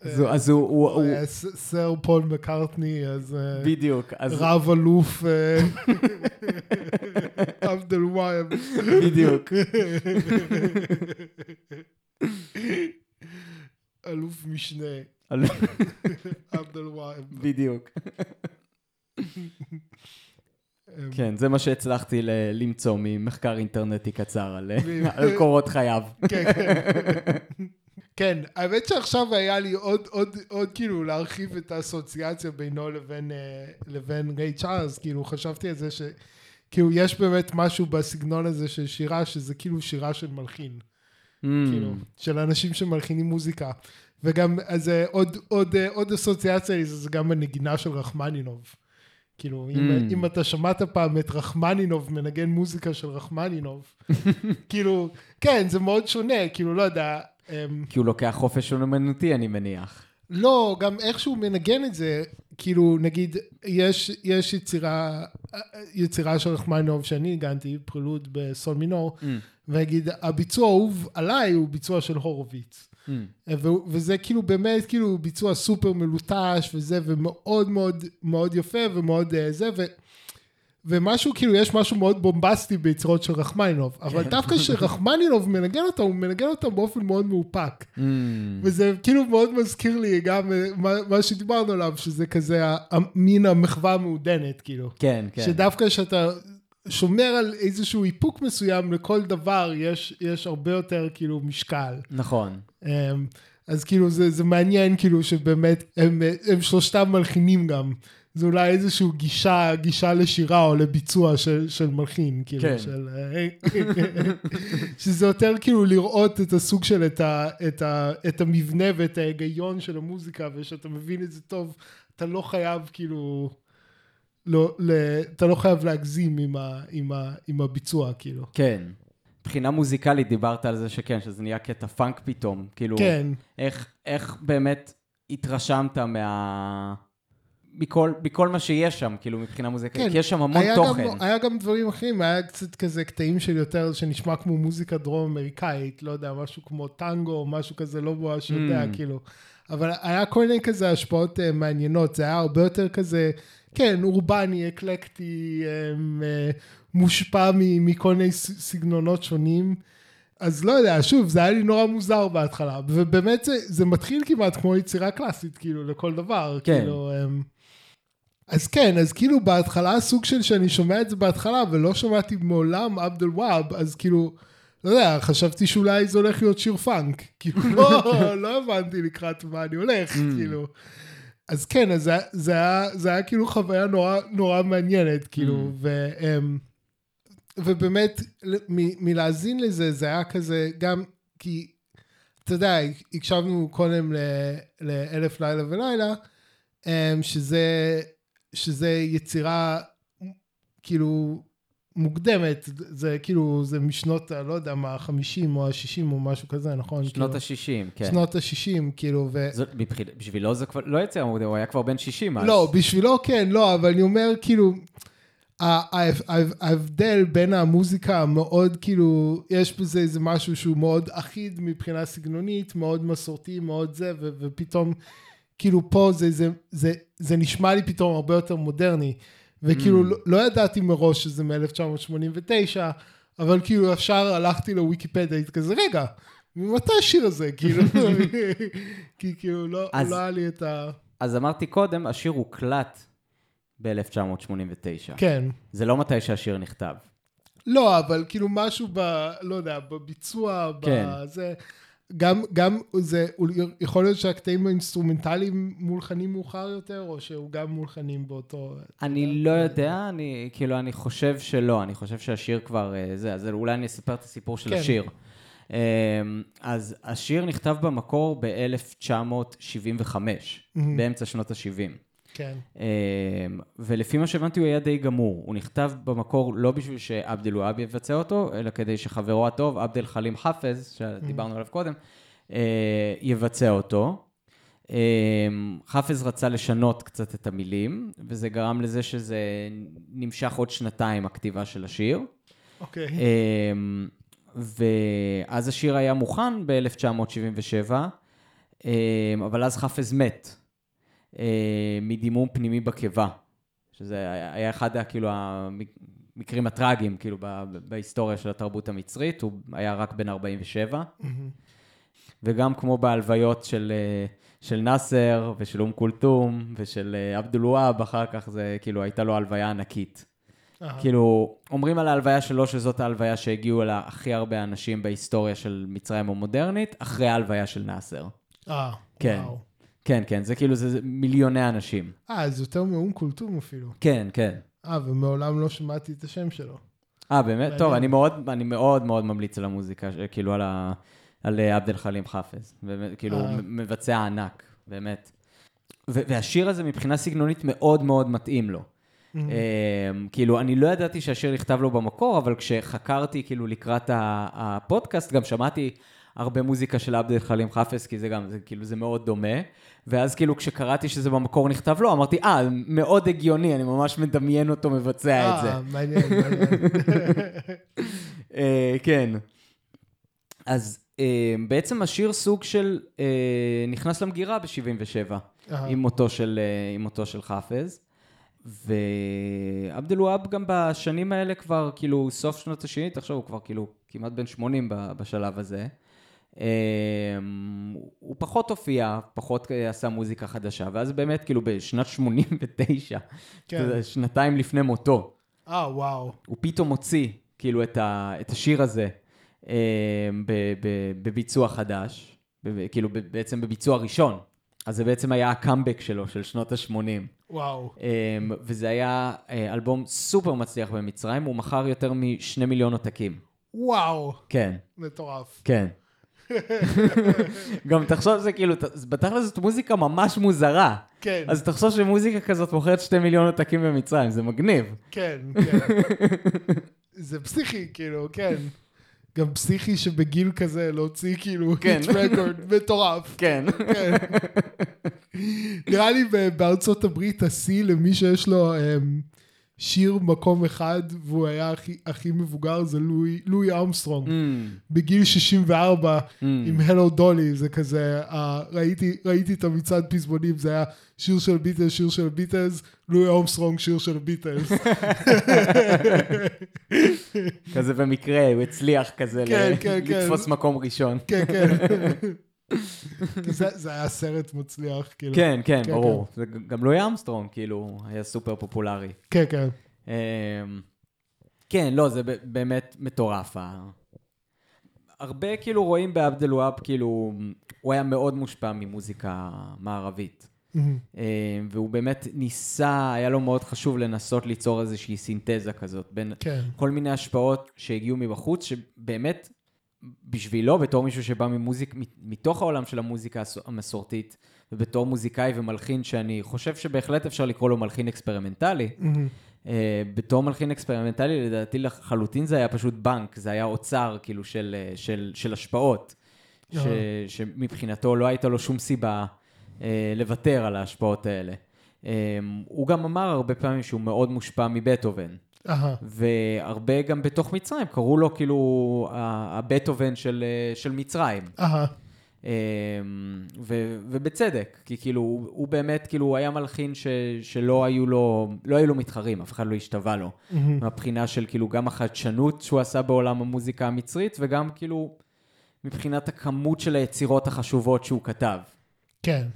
Speaker 2: אז הוא- אז הוא, הוא, הוא,
Speaker 1: אה, ס- סר פול מקארטני, אז אה,
Speaker 2: בדיוק, אז
Speaker 1: רב אלוף אה, (laughs) עבד אל-וואב.
Speaker 2: בדיוק.
Speaker 1: אלוף משנה, עבד אל-וואב.
Speaker 2: בדיוק.
Speaker 1: אה,
Speaker 2: כן, זה מה שהצלחתי למצוא ממחקר אינטרנטי קצר (laughs) על, קורות חייו.
Speaker 1: כן, כן. כן, האמת שעכשיו היה לי עוד, עוד, עוד כאילו להרחיב את האסוציאציה בינו לבין, אה, לבין ריי צ'ארלס, כאילו חשבתי על זה שכאילו יש באמת משהו בסגנון הזה של שירה, שזה כאילו שירה של מלחין,
Speaker 2: Mm,
Speaker 1: כאילו, של אנשים שמלחינים מוזיקה. וגם, אז אה, עוד, עוד, אה, עוד אסוציאציה זה גם הנגינה של רחמנינוב. כאילו, אם,
Speaker 2: Mm.
Speaker 1: אם אתה שמעת פעם את רחמנינוב מנגן מוזיקה של רחמנינוב, (laughs) כאילו, כן, זה מאוד שונה, כאילו, לא יודע, אמ,
Speaker 2: כי הוא לוקח חופש אומנותי, אני מניח.
Speaker 1: לא, גם איך שהוא מנגן את זה, כאילו, נגיד, יש, יש יצירה, יצירה של רחמנוב שאני ניגנתי, פרילוד בסול מינור,
Speaker 2: Mm.
Speaker 1: ונגיד, הביצוע האהוב עליי הוא ביצוע של הורוביץ.
Speaker 2: Mm.
Speaker 1: ו- וזה כאילו באמת כאילו ביצוע סופר מלוטש וזה ומאוד מאוד מאוד יפה ומאוד אה, זה ו... ומשהו כאילו יש משהו מאוד בומבסטי ביצירות של רחמנינוב אבל דווקא כשרחמנינוב מנגן אותם הוא מנגן אותם באופן מאוד מאופק
Speaker 2: Mm.
Speaker 1: וזה כאילו מאוד מזכיר לי גם אה, מה, מה שדיברנו עליו שזה כזה המין המחווה המעודנת כאילו
Speaker 2: כן, כן.
Speaker 1: שדווקא כשאתה שומר על איזשהו איפוק מסוים לכל דבר יש, יש הרבה יותר כאילו משקל.
Speaker 2: נכון.
Speaker 1: אמ, אז כאילו זה, זה מעניין כאילו שבאמת הם, הם שלושתם מלחינים גם. זה אולי איזושהי גישה, גישה לשירה או לביצוע של, של מלחין, כאילו,
Speaker 2: כן.
Speaker 1: של... (laughs) שזה יותר כאילו לראות את הסוג של, את, ה, את, ה, את המבנה ואת ההיגיון של המוזיקה, ושאתה מבין את זה טוב, אתה לא חייב כאילו... לא, ל, אתה לא חייב להגזים עם, ה, עם, ה, עם הביצוע, כאילו.
Speaker 2: כן. מבחינה מוזיקלית דיברת על זה שכן, שזה נהיה קטע פאנק פתאום. כאילו,
Speaker 1: כן.
Speaker 2: איך, איך באמת התרשמת מה... מכל, מכל מה שיש שם, כאילו, מבחינה מוזיקלית,
Speaker 1: כן,
Speaker 2: כי יש שם המון
Speaker 1: היה
Speaker 2: תוכן.
Speaker 1: גם, היה גם דברים אחרים, היה קצת כזה קטעים של יותר, שנשמע כמו מוזיקה דרום אמריקאית, לא יודע, משהו כמו טנגו, משהו כזה, לא ממש יודע,
Speaker 2: Mm.
Speaker 1: כאילו. אבל היה כל מיני כזה השפעות uh, מעניינות, זה היה הרבה יותר כזה, כן, אורבני, אקלקטי, um, uh, מושפע מכל מיני סגנונות שונים. אז לא יודע, שוב, זה היה לי נורא מוזר בהתחלה, ובאמת זה, זה מתחיל כמעט כמו יצירה קלאסית, כאילו, לכל דבר.
Speaker 2: כן.
Speaker 1: כאילו, um, אז כן, אז כאילו בהתחלה הסוג של שאני שומע את זה בהתחלה, ולא שמעתי מעולם עבד אל וואב, אז כאילו, לא יודע, חשבתי שאולי זה הולך להיות שיר פאנק. (laughs) כאילו, לא, לא הבנתי לקראת מה אני הולך,
Speaker 2: Mm.
Speaker 1: כאילו. אז כן, אז זה, זה, היה, זה היה כאילו חוויה נורא, נורא מעניינת, כאילו, ו, אמ, ובאמת, מ, מלהאזין לזה, זה היה כזה, גם כי, אתה יודע, הקשבנו קודם ל- לאלף לילה ולילה, אמ, שזה, שזה יצירה, כאילו, מוקדמת, זה כאילו, זה משנות, לא יודע מה, ה-50 או ה-60 או משהו כזה, נכון?
Speaker 2: שנות
Speaker 1: כאילו,
Speaker 2: ה-60, כן.
Speaker 1: שנות ה-60, כאילו, ו...
Speaker 2: זאת- מבחיל- בשבילו זה כבר לא יצא מוקדם, הוא היה כבר בן 60 אז.
Speaker 1: לא, בשבילו כן, לא, אבל אני אומר, כאילו, ההבדל בין המוזיקה המאוד, כאילו, יש בזה איזה משהו שהוא מאוד אחיד מבחינה סגנונית, מאוד מסורתי, מאוד זה, ו- ופתאום, כאילו, פה זה, זה, זה, זה נשמע לי פתאום הרבה יותר מודרני. וכאילו,
Speaker 2: Mm.
Speaker 1: לא, לא ידעתי מראש שזה מ-1989, אבל כאילו, ישר הלכתי לוויקיפדיה, הייתי כזה, רגע, ממתי השיר הזה? (laughs) כאילו, כי כאילו, לא,
Speaker 2: אז-
Speaker 1: לא היה לי את ה...
Speaker 2: אז אמרתי קודם, השיר הוקלט ב-1989.
Speaker 1: כן.
Speaker 2: זה לא מתי שהשיר נכתב.
Speaker 1: לא, אבל כאילו משהו ב... לא יודע, בביצוע,
Speaker 2: כן.
Speaker 1: בזה... גם, גם זה, יכול להיות שהקטעים האינסטרומנטליים מולחנים מאוחר יותר, או שהם גם מולחנים באותו...
Speaker 2: אני לא יודע, אני, כאילו, אני חושב שלא, אני חושב שהשיר כבר, אה, זה, אז אולי אני אספר את הסיפור של
Speaker 1: כן.
Speaker 2: השיר. אה, אז השיר נכתב במקור ב-1975,
Speaker 1: מהמם.
Speaker 2: באמצע שנות ה-70.
Speaker 1: כן.
Speaker 2: ולפי מה שהבנתי הוא היה די גמור. הוא נכתב במקור לא בשביל שעבד אל-והאב יבצע אותו, אלא כדי שחברו הטוב, עבד אל-חלים חאפז, שדיברנו עליו קודם, אה, יבצע אותו. אה, חאפז רצה לשנות קצת את המילים, וזה גרם לזה שזה נמשך עוד שנתיים, הכתיבה של השיר.
Speaker 1: אוקיי.
Speaker 2: אמ, ואז השיר היה מוכן ב-1977, אבל אז חאפז מת אמ, מדימום פנימי בקיבה, שזה היה אחד כאילו המקרים הטראגיים כאילו בהיסטוריה של התרבות המצרית, הוא היה רק בן 47,
Speaker 1: מהמם.
Speaker 2: וגם כמו בהלוויות של, אה, של נאסר ושל אום כולתום ושל אה, עבד אל-והאב, אחר כך זה כאילו הייתה לו הלוויה ענקית.
Speaker 1: אהה.
Speaker 2: כאילו, אומרים על ההלוויה שלו שזאת ההלוויה שהגיעו אליה הכי הרבה אנשים בהיסטוריה של מצרים המודרנית, אחרי ההלוויה של נאסר.
Speaker 1: אה,
Speaker 2: כן.
Speaker 1: וואו.
Speaker 2: כן, כן, זה כאילו, זה, זה מיליוני אנשים.
Speaker 1: אה, זה יותר מאום כולתום אפילו.
Speaker 2: כן, כן.
Speaker 1: אה, ומעולם לא שמעתי את השם שלו.
Speaker 2: אה, באמת? טוב, אני מאוד, אני מאוד מאוד ממליץ על המוזיקה, כאילו, על, ה, על אה, עבד אל-חלים חאפז. באמת, כאילו,
Speaker 1: אה.
Speaker 2: מבצע ענק, באמת. ו- והשיר הזה מבחינה סגנונית מאוד מאוד מתאים לו. אמ, כאילו, אני לא ידעתי שהשיר נכתב לו במקור, אבל כשחקרתי, כאילו, לקראת הפודקאסט, גם שמעתי הרבה מוזיקה של עבד אל חלים חאפז, כי זה גם, זה כאילו, זה מאוד דומה. ואז כאילו כשקראתי שזה במקור נכתב לו, אמרתי, אה, מאוד הגיוני, אני ממש מדמיין אותו מבצע את זה.
Speaker 1: אה, מעניין, מעניין. (laughs)
Speaker 2: אה, כן. אז אה, בעצם השיר סוג של אה, נכנס למגירה ב-77,
Speaker 1: אהה.
Speaker 2: עם מותו של, אה, עם מותו של חאפז. ועבד אל-והאב גם בשנים האלה כבר, כאילו, סוף שנות ה-70, תחשוב, הוא כבר כאילו כמעט בן 80 ב- בשלב הזה. אה, הוא פחות הופיע, פחות אה, עשה מוזיקה חדשה, ואז באמת, כאילו, בשנת 89,
Speaker 1: כן.
Speaker 2: שנתיים לפני מותו,
Speaker 1: אה, וואו.
Speaker 2: הוא פתאום הוציא, כאילו, את, ה, את השיר הזה אה, ב, ב, בביצוע חדש, ב, כאילו, ב, בעצם בביצוע ראשון. אז זה בעצם היה הקאמבק שלו, של שנות ה-80.
Speaker 1: וואו.
Speaker 2: אמ, וזה היה אה, אלבום סופר מצליח במצרים, הוא מכר יותר משני מיליון עותקים.
Speaker 1: וואו.
Speaker 2: כן,
Speaker 1: מטורף.
Speaker 2: כן. גם תחשוב שזה כאילו, בתכל'ס זאת מוזיקה ממש מוזרה.
Speaker 1: כן,
Speaker 2: אז תחשוב שמוזיקה כזאת מוכרת שתי מיליון עותקים במצרים, זה מגניב.
Speaker 1: כן, כן. זה פסיכי, כאילו, כן. גם פסיכי שבגיל כזה להוציא כאילו (laughs)
Speaker 2: כן.
Speaker 1: היט רקורד מטורף.
Speaker 2: כן.
Speaker 1: כן. נראה לי בארצות הברית השיא למי שיש לו אמ, שיר מקום אחד והוא היה הכי, הכי מבוגר זה לואי, לואי ארמסטרונג.
Speaker 2: Mm,
Speaker 1: בגיל 64 עם הלו דולי זה כזה אה, ראיתי ראיתי את המצעד פזמונים זה היה שיר של ביטלס שיר של ביטלס לואי ארמסטרונג שיר של ביטלס (laughs)
Speaker 2: כזה במקרה, הוא הצליח כזה
Speaker 1: כן,
Speaker 2: ל-
Speaker 1: כן, כן.
Speaker 2: לתפוס מקום ראשון.
Speaker 1: כן כן (laughs) זה, זה היה סרט מצליח כאילו
Speaker 2: כן, כן,
Speaker 1: כן,
Speaker 2: ברור. זה גם לואי ארמסטרונג, כאילו, היה סופר פופולרי.
Speaker 1: כן כן
Speaker 2: אמ, כן, לא, זה באמת מטורף. הרבה כאילו רואים בעבד אל-והאב, כאילו, הוא היה מאוד מושפע ממוזיקה מערבית.
Speaker 1: מהמם.
Speaker 2: אמ, והוא באמת ניסה, היה לו מאוד חשוב לנסות ליצור איזושהי סינתזה כזאת בין
Speaker 1: כן
Speaker 2: כל מיני השפעות שהגיעו מבחוץ, שבאמת, בשבילו, בתור מישהו שבא ממוזיק, מתוך העולם של המוזיקה המסורתית, ובתור מוזיקאי ומלחין, שאני חושב שבהחלט אפשר לקרוא לו מלחין אקספרימנטלי. אה, בתור מלחין אקספרימנטלי, לדעתי לחלוטין זה היה פשוט בנק, זה היה אוצר כאילו של, אה, של, של השפעות, ש,
Speaker 1: אהה.
Speaker 2: שמבחינתו לא הייתה לו שום סיבה לוותר על ההשפעות האלה. הוא גם אמר הרבה פעמים שהוא מאוד מושפע מבטהובן. והרבה גם בתוך מצרים, קראו לו כאילו ה- הבטהובן של, של מצרים. אמ, ו, ובצדק, כי כאילו, הוא, הוא באמת, כאילו, הוא היה מלחין ש, שלא היו לו, לא היו לו מתחרים, אף אחד לא השתווה לו. מהבחינה של כאילו גם החדשנות שהוא עשה בעולם המוזיקה המצרית, וגם כאילו מבחינת הכמות של היצירות החשובות שהוא כתב.
Speaker 1: כן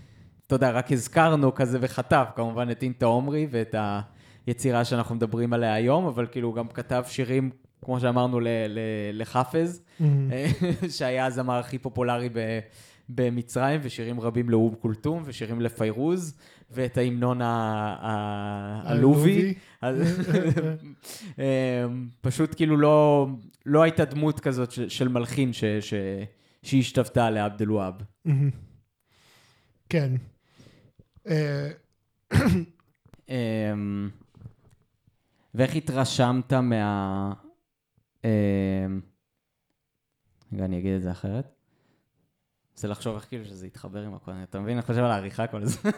Speaker 2: אתה יודע, רק הזכרנו כזה וחטף, כמובן את אינטה עומרי ואת היצירה שאנחנו מדברים עליה היום, אבל כאילו הוא גם כתב שירים, כמו שאמרנו, ל- ל- לחאפז,
Speaker 1: מהמם. (laughs)
Speaker 2: שהיה הזמר הכי פופולרי ב- במצרים, ושירים רבים לאום כולתום, ושירים לפיירוז, ואת ההמנון הלובי. (laughs) (laughs) אמ, פשוט כאילו לא, לא הייתה דמות כזאת של, של מלחין ש, ש, שהשתוותה לעבד אל-והאב.
Speaker 1: מהמם. כן אה,
Speaker 2: אמ, ואיך התרשמת מה... אמ, רגע, אני אגיד את זה אחרת. רוצה לחשוב איך כאילו שזה יתחבר עם הכל. אתה מבין? אני חושב על העריכה כל הזמן.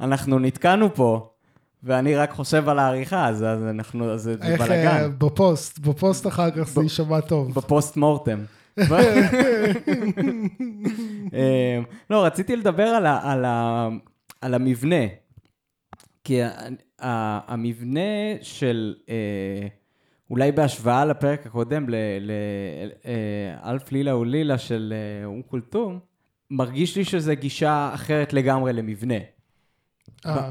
Speaker 2: אנחנו נתקענו פה, ואני רק חושב על העריכה, אז אז אנחנו, אז זה
Speaker 1: אה,
Speaker 2: בלאגן.
Speaker 1: בפוסט בפוסט אחר כך זה יישמע טוב
Speaker 2: בפוסט מורטם. (laughs) (laughs) אמ, לא, רציתי לדבר על, ה, על, ה, על המבנה. כי ה, ה, המבנה של, אה, אולי בהשוואה לפרק הקודם, לאלף לילה ולילה של אה, אום כולתום, מרגיש לי שזו גישה אחרת לגמרי למבנה.
Speaker 1: אה.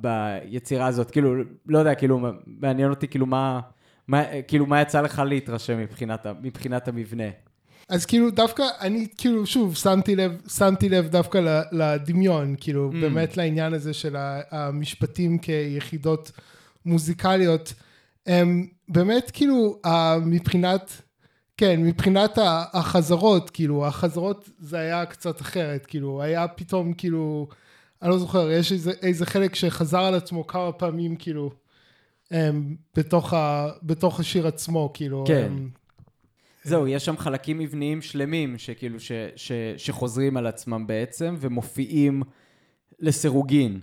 Speaker 2: ביצירה הזאת, כאילו, לא יודע, כאילו, מעניין אותי, כאילו, מה, מה, כאילו, מה יצא לך להתרשם מבחינת, מבחינת המבנה?
Speaker 1: אז כאילו דווקא אני כאילו שוב שמתי לב שמתי לב דווקא לדמיון כאילו
Speaker 2: Mm.
Speaker 1: באמת לעניין הזה של המשפטים כיחידות מוזיקליות הם באמת כאילו מבחינת כן מבחינת החזרות כאילו החזרות זה היה קצת אחרת כאילו היה פתאום כאילו אני לא זוכר יש איזה, איזה חלק שחזר על עצמו כמה פעמים כאילו אמ, בתוך, ה, בתוך השיר עצמו, כאילו.
Speaker 2: כן.
Speaker 1: אמ,
Speaker 2: זהו, יש שם חלקים מבניים שלמים שכאילו, ש, ש, שחוזרים על עצמם בעצם, ומופיעים לסירוגין.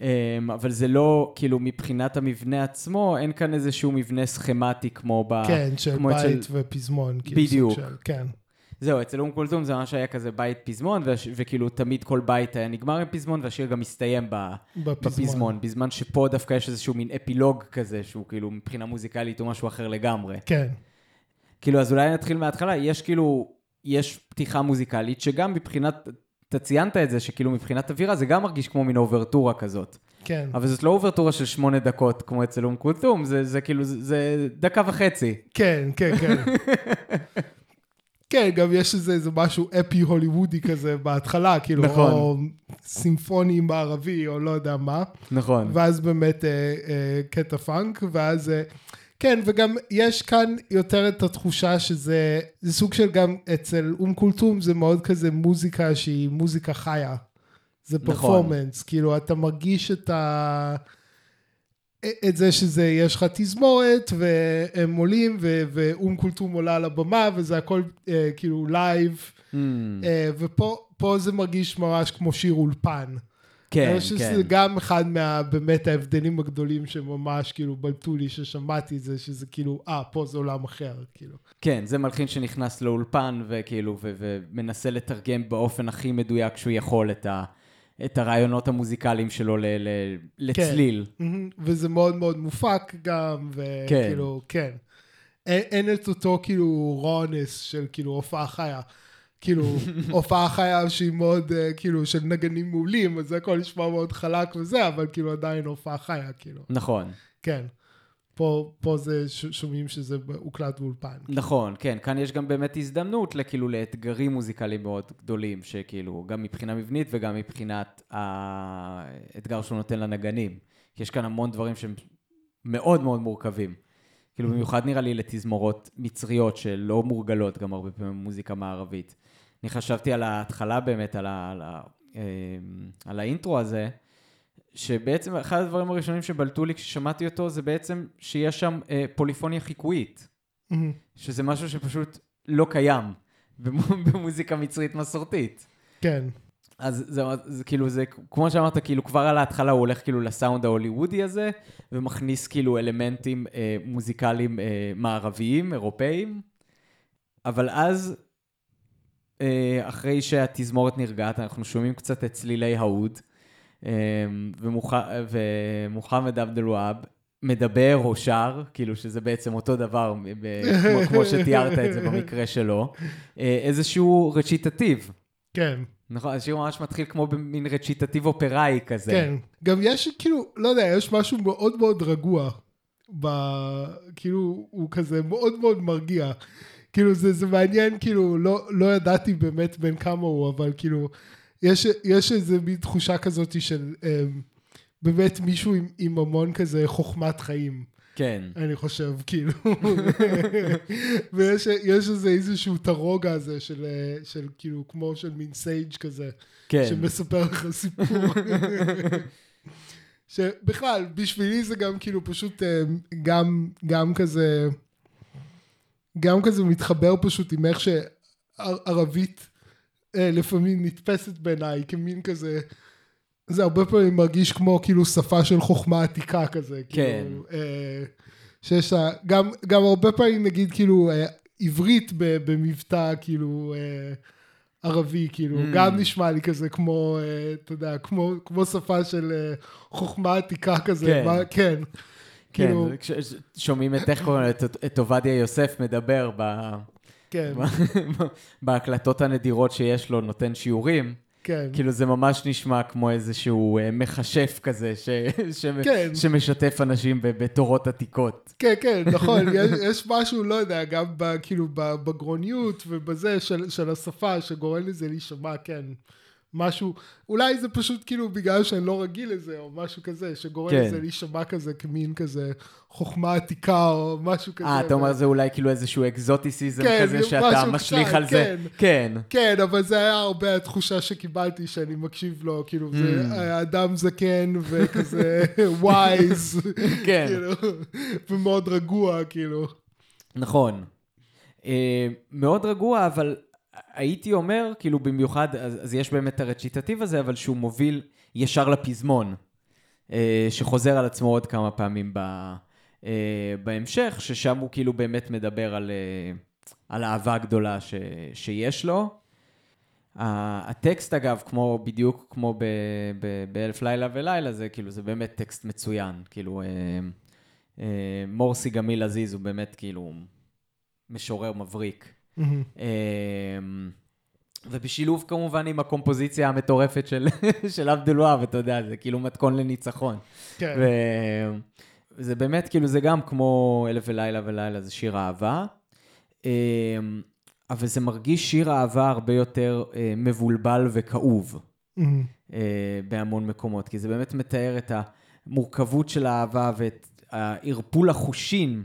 Speaker 2: אמ, אבל זה לא, כאילו, מבחינת המבנה עצמו, אין כאן איזשהו מבנה סכמטי כמו ב...
Speaker 1: כן, של
Speaker 2: כמו
Speaker 1: בית
Speaker 2: אצל-
Speaker 1: ופזמון. כאילו,
Speaker 2: בדיוק.
Speaker 1: של, כן,
Speaker 2: זהו, אצל אום כולתום זה ממש היה כזה בית פזמון, והש- וכאילו תמיד כל בית היה נגמר עם פזמון, והשיר גם מסתיים ב...
Speaker 1: בפזמון.
Speaker 2: בפזמון, בזמן שפה דווקא יש איזשהו מין אפילוג כזה, שהוא כאילו מבחינה מוזיקלית הוא משהו אחר לגמרי.
Speaker 1: כן,
Speaker 2: כאילו, אז אולי נתחיל מההתחלה, יש כאילו, יש פתיחה מוזיקלית, שגם מבחינת, אתה ציינת את זה, שכאילו מבחינת אווירה זה גם מרגיש כמו מין אוברטורה כזאת.
Speaker 1: כן.
Speaker 2: אבל זאת לא אוברטורה של שמונה דקות כמו אצל אום כולתום, זה, זה כאילו, זה, זה דקה וחצי.
Speaker 1: כן, כן, כן. כן, גם יש איזה, איזה משהו אפי הוליוודי כזה בהתחלה, כאילו,
Speaker 2: נכון.
Speaker 1: או סימפוני מערבי, או לא יודע מה.
Speaker 2: נכון.
Speaker 1: ואז באמת אה, אה, קטע פאנק, ואז... אה, כן, וגם יש כאן יותר את התחושה שזה זה סוג של גם אצל אום כולתום זה מאוד כזה מוזיקה שהיא מוזיקה חיה. זה
Speaker 2: נכון.
Speaker 1: פרפורמנס, כאילו אתה מרגיש את ה... את זה שזה, יש לך תזמורת, והם עולים, ו- ואום כולתום עולה על הבמה, וזה הכל אה, כאילו לייב,
Speaker 2: אמ,
Speaker 1: אה, ופה פה זה מרגיש ממש כמו שיר אולפן.
Speaker 2: כן,
Speaker 1: אני חושב
Speaker 2: כן.
Speaker 1: שזה גם אחד מה, באמת ההבדלים הגדולים שממש כאילו בלטו לי ששמעתי את זה, שזה כאילו, אה, פה זה עולם אחר, כאילו.
Speaker 2: כן, זה מלחין שנכנס לאולפן וכאילו, ו- ומנסה לתרגם באופן הכי מדויק שהוא יכול את, ה- את הרעיונות המוזיקליים שלו ל- ל- לצליל.
Speaker 1: מהמם. וזה מאוד מאוד מופק גם,
Speaker 2: כן.
Speaker 1: וכאילו, כן. אין, אין את אותו כאילו רונס של כאילו הופעה חיה. כאילו, (laughs) הופעה חיה שהיא מאוד, אה, כאילו, של נגנים מעולים, אז זה הכל נשמע מאוד חלק וזה, אבל כאילו עדיין הופעה חיה, כאילו.
Speaker 2: נכון.
Speaker 1: כן. פה, פה זה, ש- שומעים שזה הוקלט באולפן.
Speaker 2: נכון, כן, כאן יש גם באמת הזדמנות לכאילו לאתגרים מוזיקליים מאוד גדולים, שכאילו, גם מבחינה מבנית וגם מבחינת האתגר שהוא נותן לנגנים. כי יש כאן המון דברים שהם מאוד מאוד מורכבים. כאילו, במיוחד נראה לי לתזמורות מצריות שלא מורגלות גם הרבה פעמים במוזיקה מערבית. אני חשבתי על ההתחלה באמת, על, ה, על, ה, אה, על האינטרו הזה, שבעצם אחד הדברים הראשונים שבלטו לי כששמעתי אותו, זה בעצם שיש שם אה, פוליפוניה חיקויית. שזה משהו שפשוט לא קיים (laughs) במו- במוזיקה מצרית מסורתית.
Speaker 1: כן.
Speaker 2: אז זה, זה כאילו, זה כמו שאמרת, כאילו כבר על ההתחלה הוא הולך כאילו לסאונד ההוליוודי הזה, ומכניס כאילו אלמנטים אה, מוזיקליים אה, מערביים, אירופאיים, אבל אז, אחרי שהתזמורת נרגעת, אנחנו שומעים קצת את צלילי ההוד, אה, ומוח... ומוחמד עבד אל-והאב מדבר או שר, כאילו שזה בעצם אותו דבר, כמו, כמו שתיארת את זה במקרה שלו, אה, איזשהו רציטטיב.
Speaker 1: כן,
Speaker 2: נכון, השיר ממש מתחיל כמו במין רציטטיב אופראי כזה.
Speaker 1: כן. גם יש, כאילו, לא יודע, יש משהו מאוד מאוד רגוע. ב... כאילו, הוא כזה מאוד מאוד מרגיע. כאילו, זה, זה מעניין, כאילו, לא, לא ידעתי באמת בין כמה הוא, אבל כאילו, יש, יש איזה מין תחושה כזאת של אמ, באמת מישהו עם, עם המון כזה חוכמת חיים.
Speaker 2: כן.
Speaker 1: אני חושב, כאילו. (laughs) ויש יש איזה איזשהו את הרוגע הזה של, אה, של כאילו, כמו של מין סייג' כזה.
Speaker 2: כן.
Speaker 1: שמספר לך סיפור. (laughs) שבכלל, בשבילי זה גם כאילו פשוט אה, גם, גם כזה, גם כזה מתחבר פשוט עם איך שערבית אה, לפעמים נתפסת בעיניי כמין כזה, זה הרבה פעמים מרגיש כמו כאילו שפה של חוכמה עתיקה כזה.
Speaker 2: כן.
Speaker 1: כאילו, אה, שיש לה, גם, גם הרבה פעמים נגיד כאילו אה, עברית במבטא כאילו אה, ערבי, כאילו,
Speaker 2: Mm.
Speaker 1: גם נשמע לי כזה כמו, אה, אתה יודע, כמו, כמו שפה של אה, חוכמה עתיקה כזה,
Speaker 2: כן.
Speaker 1: מה, כן.
Speaker 2: כן,
Speaker 1: כאילו,
Speaker 2: זה כש- שומעים את איך קוראים לו, את- עובדיה יוסף מדבר ב-
Speaker 1: כן, (laughs)
Speaker 2: בהקלטות הנדירות שיש לו, נותן שיעורים.
Speaker 1: כן.
Speaker 2: כאילו זה ממש נשמע כמו איזשהו אה, מכשף כזה, ש- (laughs) ש-
Speaker 1: כן.
Speaker 2: שמשתף אנשים בתורות עתיקות.
Speaker 1: כן, כן, (laughs) נכון, יש, יש משהו, לא יודע, גם ב, כאילו בגרוניות ובזה של, של השפה, שגורם לזה להישמע, כן, משהו, אולי זה פשוט כאילו בגלל שאני לא רגיל לזה, או משהו כזה, שגורם
Speaker 2: כן.
Speaker 1: לזה להישמע כזה כמין כזה חוכמה עתיקה, או משהו כזה.
Speaker 2: אה, אתה אומר זה אולי כאילו איזשהו אקזוטיסיזם
Speaker 1: כן,
Speaker 2: כזה שאתה משליך
Speaker 1: קצת,
Speaker 2: על זה.
Speaker 1: כן.
Speaker 2: כן.
Speaker 1: כן, אבל זה היה הרבה התחושה שקיבלתי שאני מקשיב לו, כאילו, זה
Speaker 2: Mm.
Speaker 1: היה אדם זקן וכזה (laughs) ווייז, (laughs)
Speaker 2: כן.
Speaker 1: כאילו, ומאוד רגוע, כאילו.
Speaker 2: נכון. אה, מאוד רגוע, אבל הייתי אומר, כאילו במיוחד, אז, אז יש באמת את הרציטטיב הזה, אבל שהוא מוביל ישר לפזמון, אה, שחוזר על עצמו עוד כמה פעמים ב, אה, בהמשך, ששם הוא כאילו באמת מדבר על, אה, על האהבה הגדולה ש, שיש לו. הטקסט אגב, כמו, בדיוק כמו ב- ב- באלף לילה ולילה, זה כאילו, זה באמת טקסט מצוין. כאילו, אה, אה, מורסי גמיל עזיז הוא באמת כאילו משורר מבריק. אה, ובשילוב כמובן עם הקומפוזיציה המטורפת של, (laughs) של עבדול והאב, אתה יודע, זה כאילו מתכון לניצחון.
Speaker 1: כן.
Speaker 2: ו- וזה באמת, כאילו, זה גם כמו אלף ולילה ולילה, זה שיר אהבה. אה, אבל זה מרגיש שיר אהבה הרבה יותר אה, מבולבל וכאוב.
Speaker 1: מהמם.
Speaker 2: אה, בהמון מקומות, כי זה באמת מתאר את המורכבות של האהבה ואת הערפול החושים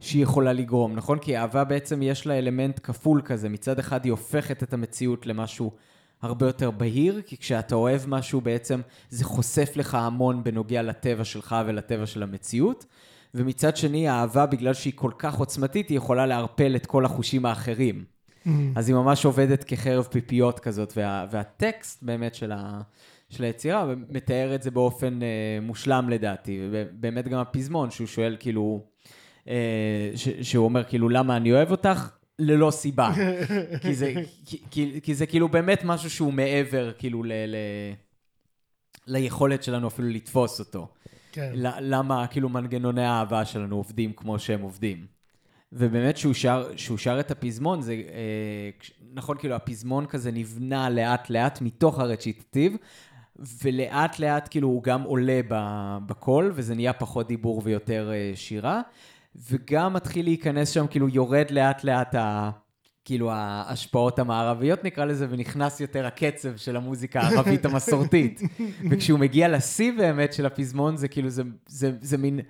Speaker 2: שהיא יכולה לגרום, נכון? כי אהבה בעצם יש לה אלמנט כפול כזה, מצד אחד היא הופכת את המציאות למשהו הרבה יותר בהיר, כי כשאתה אוהב משהו בעצם זה חושף לך המון בנוגע לטבע שלך ולטבע של המציאות, ומצד שני האהבה בגלל שהיא כל כך עוצמתית היא יכולה לערפל את כל החושים האחרים.
Speaker 1: מהמם.
Speaker 2: אז היא ממש עובדת כחרב פיפיות כזאת, וה, והטקסט באמת של, ה, של היצירה מתאר את זה באופן אה, מושלם לדעתי, ובאמת גם הפזמון, שהוא שואל כאילו, ש, שהוא אומר כאילו, למה אני אוהב אותך? ללא סיבה. (laughs) כי, זה, כי, כי, כי זה כאילו באמת משהו שהוא מעבר כאילו ל, ל, ליכולת שלנו אפילו לתפוס אותו.
Speaker 1: כן.
Speaker 2: למה כאילו מנגנוני האהבה שלנו עובדים כמו שהם עובדים. ובאמת שהוא שר, שהוא שר את הפזמון, זה אה, נכון, כאילו הפזמון כזה נבנה לאט לאט מתוך הרציטטיב, ולאט לאט כאילו הוא גם עולה בקול, וזה נהיה פחות דיבור ויותר אה, שירה, וגם מתחיל להיכנס שם, כאילו יורד לאט לאט ה... כאילו ההשפעות המערביות נקרא לזה, ונכנס יותר הקצב של המוזיקה הערבית המסורתית. (laughs) וכשהוא מגיע לשיא באמת של הפזמון, זה כאילו, זה, זה, זה מין...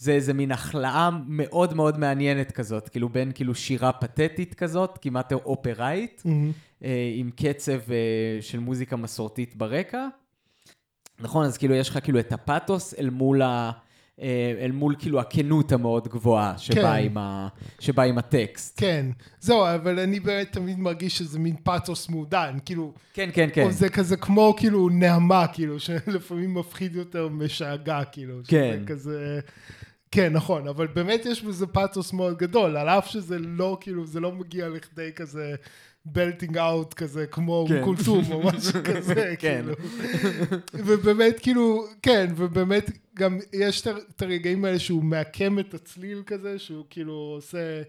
Speaker 2: זה איזה מין החלאה מאוד מאוד מעניינת כזאת, כאילו בין כאילו שירה פתטית כזאת, כמעט אופראית. אה, עם קצב אה, של מוזיקה מסורתית ברקע. נכון, אז כאילו יש לך כאילו את הפתוס אל מול, ה, אל מול כאילו הכנות המאוד גבוהה שבאה,
Speaker 1: כן.
Speaker 2: עם, ה, שבא עם הטקסט.
Speaker 1: כן. זהו, אבל אני באמת תמיד מרגיש שזה מין פאתוס מעודן, כאילו,
Speaker 2: כן, כן, כן.
Speaker 1: זה כזה כמו כאילו נעמה, כאילו, שלפעמים מפחיד יותר משאגה, כאילו.
Speaker 2: כן.
Speaker 1: כזה... כן, נכון, אבל באמת יש בזה פאתוס מאוד גדול, על אף שזה לא, כאילו, זה לא מגיע לכדי כזה בלטינג אאוט כזה, כמו
Speaker 2: כן.
Speaker 1: כן. קולטום או (laughs) משהו כזה,
Speaker 2: כן.
Speaker 1: כאילו. ובאמת, כאילו, כן, ובאמת גם יש את הרגעים האלה שהוא מעקם את הצליל כזה, שהוא כאילו עושה...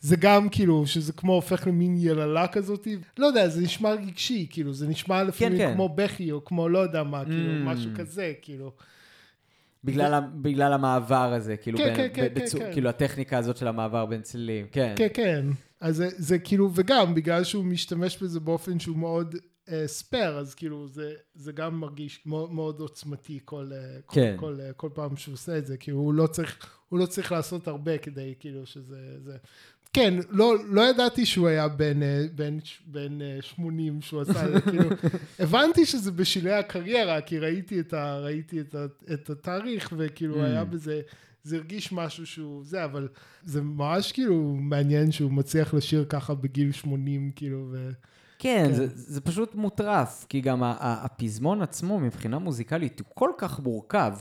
Speaker 1: זה גם כאילו, שזה כמו הופך למין יללה כזאת, לא יודע, זה נשמע רגשי, כאילו, זה נשמע לפעמים
Speaker 2: כן.
Speaker 1: כמו בכי, או כמו לא יודע מה, כאילו,
Speaker 2: Mm.
Speaker 1: משהו כזה, כאילו.
Speaker 2: בגלל, ה, בגלל המעבר הזה, כאילו,
Speaker 1: כן,
Speaker 2: בין,
Speaker 1: כן, כן,
Speaker 2: בצו-
Speaker 1: כן, כן.
Speaker 2: כאילו הטכניקה הזאת של המעבר בין צלילים, כן.
Speaker 1: כן, כן. אז זה, זה כאילו, וגם בגלל שהוא משתמש בזה באופן שהוא מאוד אה, ספייר, אז כאילו זה, זה גם מרגיש מאוד, מאוד עוצמתי כל, אה, כל,
Speaker 2: כן.
Speaker 1: כל, אה, כל פעם שהוא עושה את זה, כאילו הוא לא צריך, הוא לא צריך לעשות הרבה כדי כאילו שזה, זה. כן, לא, לא ידעתי שהוא היה ש- בן אה, 80 שהוא עשה זה, (laughs) כאילו, הבנתי שזה בשלהי הקריירה, כי ראיתי את, ה, ראיתי את, ה, את התאריך, וכאילו
Speaker 2: Mm.
Speaker 1: היה בזה, זה הרגיש משהו שהוא זה, אבל זה ממש כאילו מעניין שהוא מצליח לשיר ככה בגיל 80, כאילו, ו...
Speaker 2: כן,
Speaker 1: כן.
Speaker 2: זה, זה פשוט מוטרף, כי גם הפזמון עצמו מבחינה מוזיקלית הוא כל כך מורכב,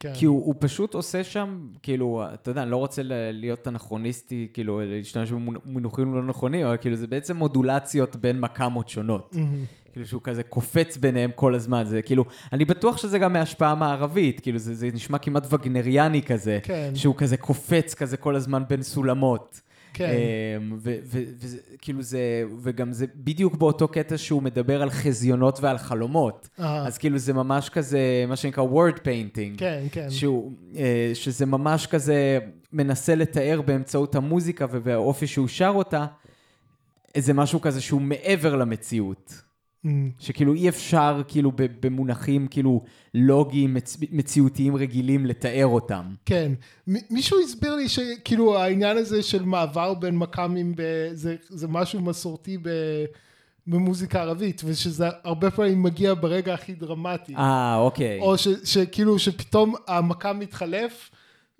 Speaker 1: כן.
Speaker 2: כי הוא, הוא פשוט עושה שם, כאילו, אתה יודע, אני לא רוצה להיות אנכרוניסטי, כאילו, להשתמש במונחים לא נכונים, אבל כאילו זה בעצם מודולציות בין מקמות שונות.
Speaker 1: מהמם.
Speaker 2: כאילו שהוא כזה קופץ ביניהם כל הזמן, זה כאילו, אני בטוח שזה גם מהשפעה מערבית, כאילו זה, זה נשמע כמעט וגנריאני כזה,
Speaker 1: כן.
Speaker 2: שהוא כזה קופץ כזה כל הזמן בין סולמות.
Speaker 1: כן.
Speaker 2: אמ, ו- ו- וזה, כאילו זה, וגם זה בדיוק באותו קטע שהוא מדבר על חזיונות ועל חלומות.
Speaker 1: אה,
Speaker 2: אז כאילו זה ממש כזה, מה שנקרא word painting.
Speaker 1: כן, כן.
Speaker 2: שהוא, אה, שזה ממש כזה מנסה לתאר באמצעות המוזיקה ובאופי שהוא שר אותה, איזה משהו כזה שהוא מעבר למציאות.
Speaker 1: Mm.
Speaker 2: שכאילו אי אפשר כאילו במונחים כאילו לוגיים, מצ... מציאותיים רגילים לתאר אותם.
Speaker 1: כן. מישהו הסביר לי שכאילו העניין הזה של מעבר בין מכ"מים ב- זה, זה משהו מסורתי ב... במוזיקה ערבית, ושזה הרבה פעמים מגיע ברגע הכי דרמטי.
Speaker 2: אה, אוקיי.
Speaker 1: או ש, שכאילו שפתאום המכ"ם מתחלף,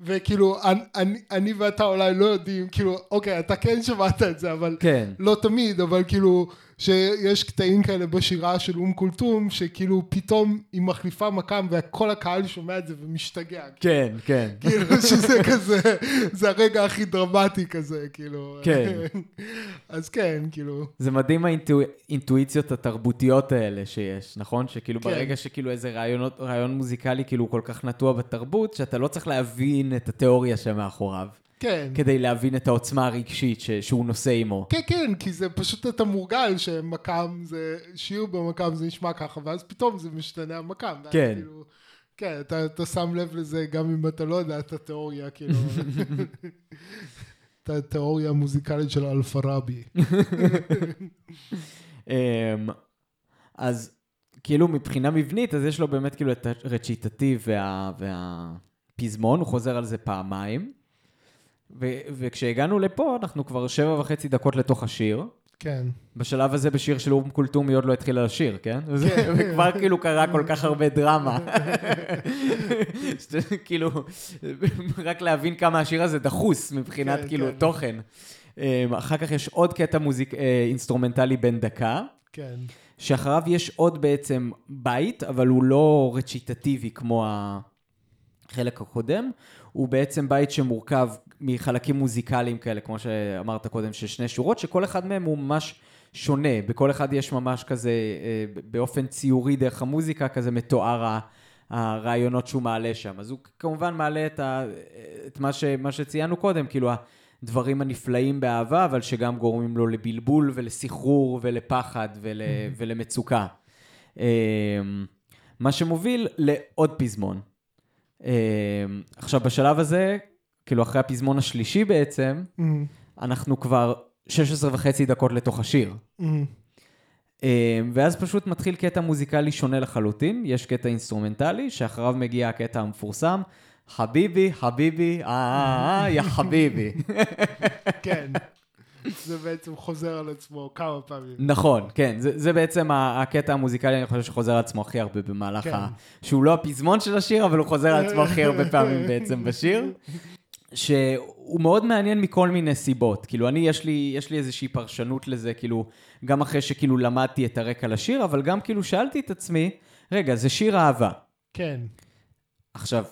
Speaker 1: וכאילו אני, אני, אני ואתה אולי לא יודעים, כאילו, אוקיי, אתה כן שמעת את זה, אבל
Speaker 2: כן.
Speaker 1: לא תמיד, אבל כאילו, שיש קטעים כאלה בשירה של אום כולתום, שכאילו פתאום היא מחליפה מכ"ם וכל הקהל שומע את זה ומשתגע.
Speaker 2: כן, כן.
Speaker 1: כאילו שזה כזה, זה הרגע הכי דרמטי כזה, כאילו.
Speaker 2: כן.
Speaker 1: אז כן, כאילו.
Speaker 2: זה מדהים האינטואיציות התרבותיות האלה שיש, נכון? שכאילו
Speaker 1: כן.
Speaker 2: ברגע שכאילו איזה רעיונות, רעיון מוזיקלי כאילו כל כך נטוע בתרבות, שאתה לא צריך להבין את התיאוריה שמאחוריו,
Speaker 1: כן.
Speaker 2: כדי להבין את העוצמה הרגשית ש- שהוא נושא עימו.
Speaker 1: כן, כן, כי זה פשוט אתה מורגל שמקאם זה, שיר במקאם זה נשמע ככה, ואז פתאום זה משתנה. ואז
Speaker 2: כן.
Speaker 1: כאילו, כן, אתה, אתה שם לב לזה גם אם אתה לא יודע את התיאוריה, כאילו. (laughs) את התיאוריה המוזיקלית של אלפרבי. (laughs)
Speaker 2: אמ, אז כאילו מבחינה מבנית, אז יש לו באמת כאילו את הרציטטיב וה, והפזמון, הוא חוזר על זה פעמיים. ו, וכשהגענו לפה, אנחנו כבר שבע וחצי דקות לתוך השיר.
Speaker 1: כן.
Speaker 2: בשלב הזה בשיר של אום כולתום היא עוד לא התחילה לשיר, כן? וכבר כאילו קרה כל כך הרבה דרמה. (laughs) (laughs) כאילו, רק להבין כמה השיר הזה דחוס מבחינת
Speaker 1: כן,
Speaker 2: כאילו
Speaker 1: כן.
Speaker 2: תוכן. אמ, אחר כך יש עוד קטע מוזיק, אה, אינסטרומנטלי בן דקה,
Speaker 1: כן.
Speaker 2: שאחריו יש עוד בעצם בית, אבל הוא לא רציטטיבי כמו החלק הקודם. הוא בעצם בית שמורכב מחלקים מוזיקליים כאלה, כמו שאמרת קודם, של שני שורות, שכל אחד מהם הוא ממש שונה. בכל אחד יש ממש כזה, אה, באופן ציורי דרך המוזיקה, כזה מתואר הרעיונות שהוא מעלה שם. אז הוא כמובן מעלה את, ה, את מה, ש, מה שציינו קודם, כאילו הדברים הנפלאים באהבה, אבל שגם גורמים לו לבלבול ולסחרור ולפחד ול, ולמצוקה. אה, מה שמוביל לעוד פזמון. אה, עכשיו, בשלב הזה, כאילו אחרי הפזמון השלישי בעצם,
Speaker 1: אמ,
Speaker 2: אנחנו כבר 16 וחצי דקות לתוך השיר.
Speaker 1: אמ,
Speaker 2: אה, ואז פשוט מתחיל קטע מוזיקלי שונה לחלוטין, יש קטע אינסטרומנטלי, שאחריו מגיע הקטע המפורסם, حبيبي, حبيبي, אה, אה, אה, يا حبيبي. (laughs)
Speaker 1: כן. זה בעצם חוזר על עצמו כמה פעמים.
Speaker 2: נכון, כן, זה, זה בעצם הקטע המוזיקלי, אני חושב שחוזר על עצמו הכי הרבה במהלך
Speaker 1: כן.
Speaker 2: ה... שהוא לא הפזמון של השיר, אבל הוא חוזר על עצמו הכי הרבה (laughs) פעמים בעצם בשיר. (laughs) שהוא מאוד מעניין מכל מיני סיבות. כאילו, אני, יש לי, יש לי איזושהי פרשנות לזה, כאילו, גם אחרי שכאילו למדתי את הרקע לשיר, אבל גם כאילו שאלתי את עצמי, רגע, זה שיר אהבה.
Speaker 1: כן.
Speaker 2: עכשיו,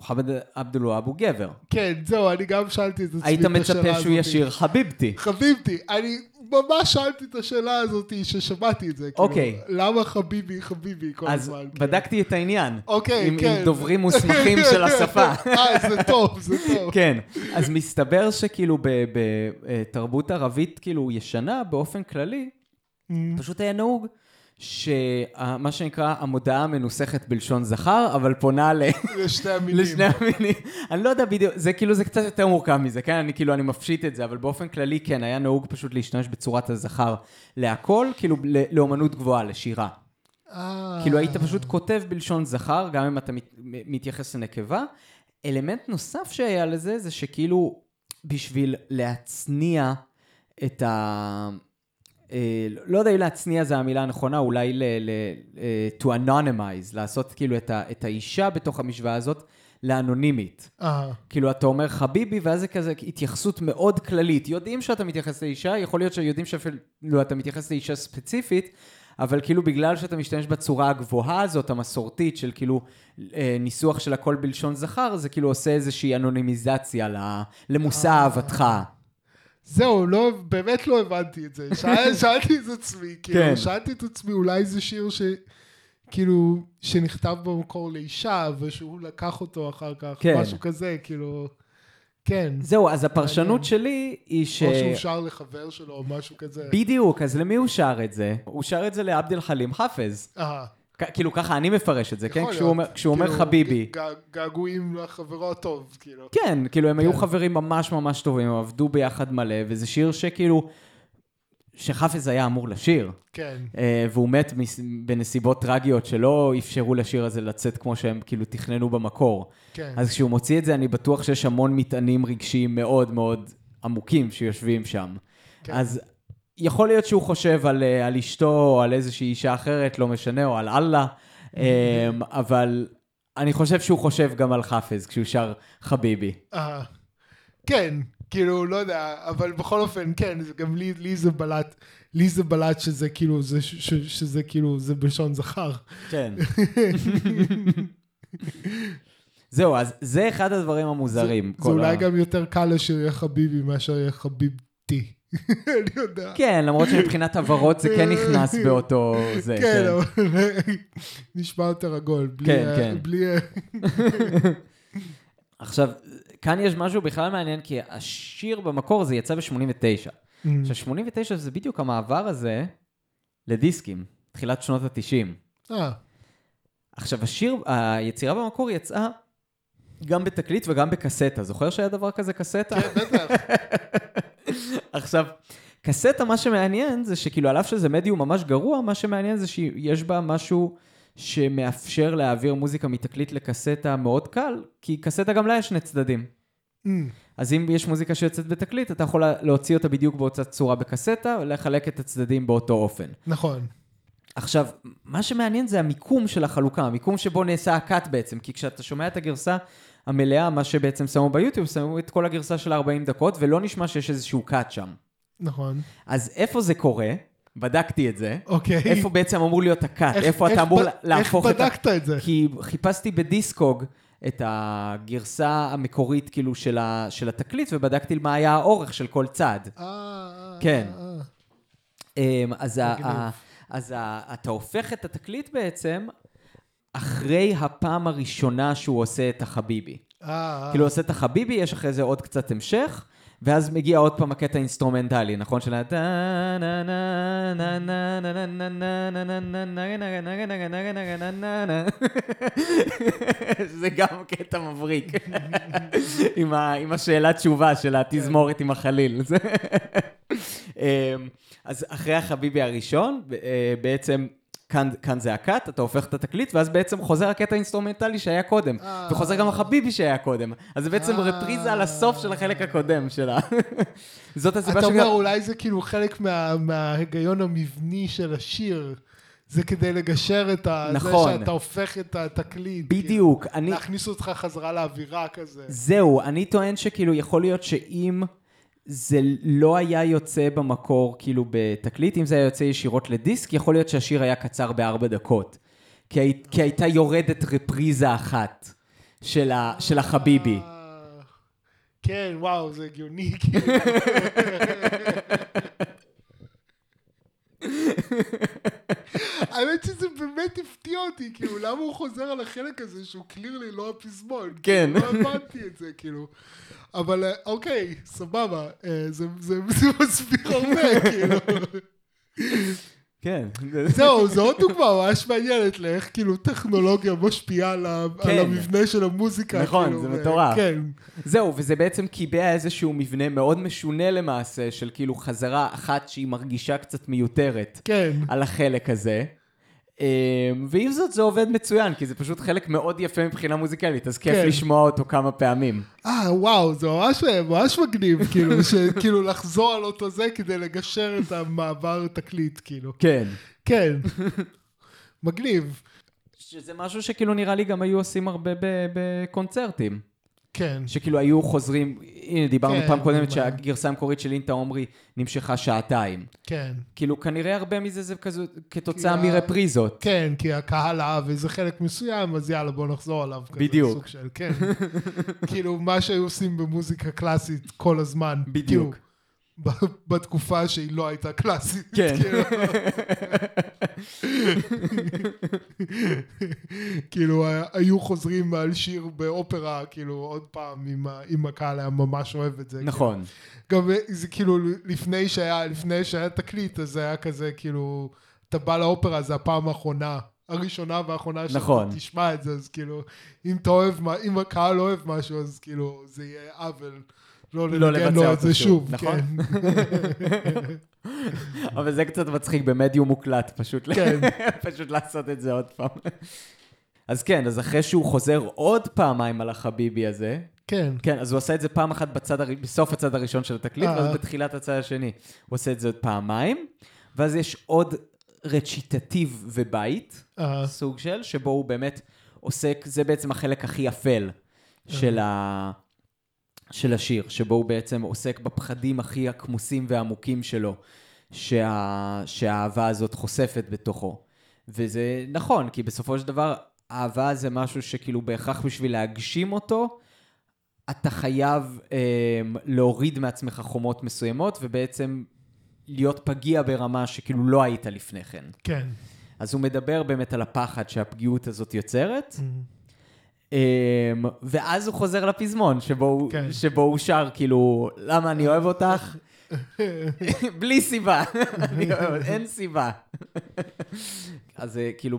Speaker 2: מוחמד עבדולוהב הוא גבר.
Speaker 1: כן, זהו, אני גם שאלתי את עצמי
Speaker 2: היית
Speaker 1: את השאלה
Speaker 2: מצפה שהוא
Speaker 1: הזאת.
Speaker 2: ישיר חביבתי.
Speaker 1: חביבתי, אני ממש שאלתי את השאלה הזאת ששמעתי את זה. כאילו,
Speaker 2: אוקיי.
Speaker 1: למה חביבי, חביבי כל
Speaker 2: אז
Speaker 1: הזמן? כאילו?
Speaker 2: בדקתי את העניין.
Speaker 1: אוקיי,
Speaker 2: עם,
Speaker 1: כן.
Speaker 2: עם דוברים מוסמכים של (laughs) השפה.
Speaker 1: אה, זה טוב, זה טוב.
Speaker 2: כן, אז מסתבר שכאילו בתרבות ערבית כאילו ישנה, באופן כללי,
Speaker 1: Mm,
Speaker 2: פשוט היה נהוג שמה שנקרא המודעה מנוסחת בלשון זכר, אבל פונה ל... (laughs)
Speaker 1: לשני המינים.
Speaker 2: לשני המינים. אני לא יודע בדיוק, זה כאילו, זה קצת יותר מורכב מזה, כן? אני כאילו, אני מפשיט את זה, אבל באופן כללי, כן, היה נהוג פשוט להשתמש בצורת הזכר להכל, כאילו, לאומנות גבוהה, לשירה.
Speaker 1: אה,
Speaker 2: כאילו, היית פשוט כותב בלשון זכר, גם אם אתה מת, מתייחס לנקבה. אלמנט נוסף שהיה לזה, זה שכאילו, בשביל להצניע את ה... אה, לא יודע אם להצניע זה המילה הנכונה, אולי ל... ל אה, to anonymize, לעשות כאילו את, ה, את האישה בתוך המשוואה הזאת לאנונימית.
Speaker 1: אה,
Speaker 2: כאילו, אתה אומר חביבי, ואז זה כזה התייחסות מאוד כללית. יודעים שאתה מתייחס לאישה, יכול להיות שיודעים שאפילו אתה מתייחס לאישה ספציפית, אבל כאילו בגלל שאתה משתמש בצורה הגבוהה הזאת, המסורתית, של כאילו ניסוח של הכל בלשון זכר, זה כאילו עושה איזושהי אנונימיזציה למושא אהבתך.
Speaker 1: זהו, לא, באמת לא הבנתי את זה. (laughs) שאל- שאלתי את עצמי, כאילו,
Speaker 2: כן.
Speaker 1: שאלתי את עצמי, אולי זה שיר ש... כאילו, שנכתב במקור לאישה, ושהוא לקח אותו אחר כך,
Speaker 2: כן.
Speaker 1: משהו כזה, כאילו, כן.
Speaker 2: זהו, אז הפרשנות
Speaker 1: מעניין.
Speaker 2: שלי היא ש...
Speaker 1: או שהוא שר לחבר שלו, או משהו כזה.
Speaker 2: בדיוק, אז למי הוא שר את זה? הוא שר את זה לעבד אל חלים חאפז.
Speaker 1: אה,
Speaker 2: כ- כאילו ככה אני מפרש את זה, כן? כשהוא אומר-
Speaker 1: להיות.
Speaker 2: כשהוא אומר
Speaker 1: כאילו,
Speaker 2: חביבי.
Speaker 1: געגועים לחברו הטוב, כאילו.
Speaker 2: כן, כאילו הם היו
Speaker 1: כן.
Speaker 2: חברים ממש ממש טובים, הם עבדו ביחד מלא, וזה שיר שכאילו, שחאפז היה אמור לשיר,
Speaker 1: כן.
Speaker 2: אה, והוא מת בנסיבות טרגיות שלא אפשרו לשיר הזה לצאת כמו שהם כאילו תכננו במקור.
Speaker 1: כן.
Speaker 2: אז כשהוא מוציא את זה, אני בטוח שיש המון מטענים רגשיים מאוד מאוד עמוקים שיושבים שם.
Speaker 1: כן.
Speaker 2: אז יכול להיות שהוא חושב על, אה, על אשתו או על איזושהי אישה אחרת, לא משנה, או על אללה, אה, אבל אני חושב שהוא חושב גם על חאפז כשהוא שר חביבי.
Speaker 1: אה, כן, כאילו, לא יודע, אבל בכל אופן, כן, זה גם לי, לי זה בלט, לי זה בלט שזה כאילו, זה, ש, ש, שזה כאילו, זה בלשון זכר.
Speaker 2: כן. (laughs) זהו, אז זה אחד הדברים המוזרים.
Speaker 1: זה
Speaker 2: כל
Speaker 1: אולי
Speaker 2: ה-
Speaker 1: גם יותר קל לשיר יהיה חביבי מאשר יהיה חביבתי. אני יודע.
Speaker 2: כן, למרות שמבחינת הברות זה כן נכנס (laughs) באותו... זה,
Speaker 1: כן, אבל (laughs) נשמע יותר עגול.
Speaker 2: כן, כן.
Speaker 1: בלי... (laughs)
Speaker 2: עכשיו, כאן יש משהו בכלל מעניין, כי השיר במקור זה יצא ב-89.
Speaker 1: Mm.
Speaker 2: עכשיו, 89 זה בדיוק המעבר הזה לדיסקים, תחילת שנות ה-90.
Speaker 1: אה,
Speaker 2: עכשיו, השיר, היצירה במקור יצאה גם בתקליט וגם בקסטה. זוכר שהיה דבר כזה קסטה?
Speaker 1: כן, בטח.
Speaker 2: עכשיו, קסטה, מה שמעניין זה שכאילו, על אף שזה מדיום ממש גרוע, מה שמעניין זה שיש בה משהו שמאפשר להעביר מוזיקה מתקליט לקסטה מאוד קל, כי קסטה גם לה יש שני צדדים.
Speaker 1: Mm,
Speaker 2: אז אם יש מוזיקה שיוצאת בתקליט, אתה יכול להוציא אותה בדיוק באותה צורה בקסטה, ולחלק את הצדדים באותו אופן.
Speaker 1: נכון.
Speaker 2: עכשיו, מה שמעניין זה המיקום של החלוקה, המיקום שבו נעשה הקאט בעצם, כי כשאתה שומע את הגרסה המלאה, מה שבעצם שמו ביוטיוב, שמו את כל הגרסה של 40 דקות, ולא נשמע שיש איזשהו קאט שם.
Speaker 1: נכון.
Speaker 2: אז איפה זה קורה? בדקתי את זה.
Speaker 1: אוקיי.
Speaker 2: איפה בעצם אמור להיות הקאט?
Speaker 1: איך-
Speaker 2: איפה
Speaker 1: איך
Speaker 2: אתה אמור
Speaker 1: ב-
Speaker 2: להפוך
Speaker 1: איך
Speaker 2: את ה...
Speaker 1: בדקת את זה?
Speaker 2: כי חיפשתי בדיסקוג את הגרסה המקורית כאילו של, ה... של התקליט, ובדקתי מה היה האורך של כל צד.
Speaker 1: אה, אה,
Speaker 2: כן.
Speaker 1: אה, אה.
Speaker 2: אמ, אז, ה,
Speaker 1: מגניב.
Speaker 2: ה, אז ה, אתה הופך את התקליט בעצם אחרי הפעם הראשונה שהוא עושה את החביבי.
Speaker 1: אה,
Speaker 2: כאילו הוא עושה את החביבי, יש אחרי זה עוד קצת המשך, ואז מגיע עוד פעם הקטע האינסטרומנטלי, נכון? של ה... זה גם קטע מבריק. עם השאלה תשובה של התזמורת עם החליל. אמ, אז אחרי החביבי הראשון, אה, בעצם כאן, כאן זה ה cut, אתה הופך את התקליט, ואז בעצם חוזר הקטע האינסטרומנטלי שהיה קודם.
Speaker 1: אה.
Speaker 2: וחוזר גם החביבי שהיה קודם. אז זה בעצם
Speaker 1: אה.
Speaker 2: רפריזה על הסוף של החלק הקודם שלה. (laughs) זאת הסיבה
Speaker 1: אתה אומר. אולי זה כאילו חלק מה- מההיגיון המבני של השיר. זה כדי לגשר את ה...
Speaker 2: נכון.
Speaker 1: זה שאתה הופך את התקליט.
Speaker 2: בדיוק,
Speaker 1: כאילו,
Speaker 2: אני...
Speaker 1: להכניס אותך חזרה לאווירה כזה.
Speaker 2: זהו, אני טוען שכאילו יכול להיות שאם זה לא היה יוצא במקור כאילו בתקליט, אם זה היה יוצא ישירות לדיסק, יכול להיות שהשיר היה קצר בארבע דקות. כי, כי הייתה יורדת רפריזה אחת של, ה, של החביבי.
Speaker 1: אה, כן, וואו, זה הגיוני. (laughs) כאילו. האמת שזה באמת הפתיע אותי, כאילו, למה הוא חוזר על החלק הזה שהוא קלירלי לא הפזמון?
Speaker 2: כן.
Speaker 1: לא הבנתי את זה, כאילו. אבל אה, אוקיי, סבבה, אה, זה זה- זה מסביר הרבה, כאילו.
Speaker 2: כן.
Speaker 1: זהו, זו עוד דוגמה ממש מעניינת לאיך כאילו טכנולוגיה משפיעה על
Speaker 2: כן.
Speaker 1: על המבנה של המוזיקה.
Speaker 2: נכון,
Speaker 1: כאילו,
Speaker 2: זה
Speaker 1: ו-
Speaker 2: מטורף.
Speaker 1: כן.
Speaker 2: זהו, וזה בעצם קיבע איזשהו מבנה מאוד משונה למעשה, של כאילו חזרה אחת שהיא מרגישה קצת מיותרת
Speaker 1: כן.
Speaker 2: על החלק הזה. אמ, ועם זאת זה עובד מצוין, כי זה פשוט חלק מאוד יפה מבחינה מוזיקלית, אז כיף
Speaker 1: כן.
Speaker 2: לשמוע אותו כמה פעמים.
Speaker 1: אה, וואו, זה ממש, ממש מגניב, כאילו, (laughs) שכאילו לחזור על אותו זה כדי לגשר את המעבר תקליט, כאילו.
Speaker 2: כן.
Speaker 1: כן. מגניב.
Speaker 2: שזה משהו שכאילו נראה לי גם היו עושים הרבה ב- בקונצרטים.
Speaker 1: כן.
Speaker 2: שכאילו היו חוזרים, הנה דיברנו
Speaker 1: כן,
Speaker 2: פעם קודמת שהגרסה המקורית של אינטה עומרי נמשכה שעתיים.
Speaker 1: כן.
Speaker 2: כאילו כנראה הרבה מזה זה כזו, כתוצאה
Speaker 1: כי ה-
Speaker 2: מרפריזות.
Speaker 1: כן, כי הקהל אהב איזה חלק מסוים, אז יאללה, בוא נחזור עליו.
Speaker 2: בדיוק.
Speaker 1: סוג של, כן. (laughs) כאילו, מה שהיו עושים במוזיקה קלאסית כל הזמן.
Speaker 2: בדיוק.
Speaker 1: כאילו, בתקופה שהיא לא הייתה קלאסית.
Speaker 2: כן.
Speaker 1: כאילו. כאילו, היו חוזרים על שיר באופרה, כאילו, עוד פעם, אם הקהל היה ממש אוהב את זה.
Speaker 2: נכון.
Speaker 1: גם זה כאילו, לפני שהיה, לפני שהיה תקליט, אז זה היה כזה, כאילו, אתה בא לאופרה, זה הפעם האחרונה. הראשונה והאחרונה שאתה
Speaker 2: נכון.
Speaker 1: תשמע את זה, אז כאילו, אם אתה אוהב, אם הקהל אוהב משהו, אז כאילו, זה יהיה עוול. לא
Speaker 2: לא לבצע
Speaker 1: לו את
Speaker 2: אותו
Speaker 1: זה
Speaker 2: שוב, נכון?
Speaker 1: כן. (laughs)
Speaker 2: אבל זה קצת מצחיק, במדיום מוקלט, פשוט,
Speaker 1: כן. (laughs)
Speaker 2: פשוט לעשות את זה עוד פעם. אז כן, אז אחרי שהוא חוזר עוד פעמיים על החביבי הזה,
Speaker 1: כן.
Speaker 2: כן, אז הוא עושה את זה פעם אחת בצד, הר... בסוף הצד הראשון של התקליט,
Speaker 1: אה.
Speaker 2: ואז בתחילת הצד השני. הוא עושה את זה עוד פעמיים, ואז יש עוד רציטטיב ובית,
Speaker 1: אה,
Speaker 2: סוג של, שבו הוא באמת עוסק, זה בעצם החלק הכי אפל של, ה... של השיר, שבו הוא בעצם עוסק בפחדים הכי הכמוסים והעמוקים שלו, שה... שהאהבה הזאת חושפת בתוכו. וזה נכון, כי בסופו של דבר, אהבה זה משהו שכאילו בהכרח בשביל להגשים אותו, אתה חייב אה, להוריד מעצמך חומות מסוימות, ובעצם להיות פגיע ברמה שכאילו לא היית לפני כן.
Speaker 1: כן.
Speaker 2: אז הוא מדבר באמת על הפחד שהפגיעות הזאת יוצרת, אמ, ואז הוא חוזר לפזמון, שבו, הוא-
Speaker 1: כן.
Speaker 2: שבו הוא שר, כאילו, למה אני אוהב אותך? (laughs) בלי סיבה, אין סיבה. אז זה כאילו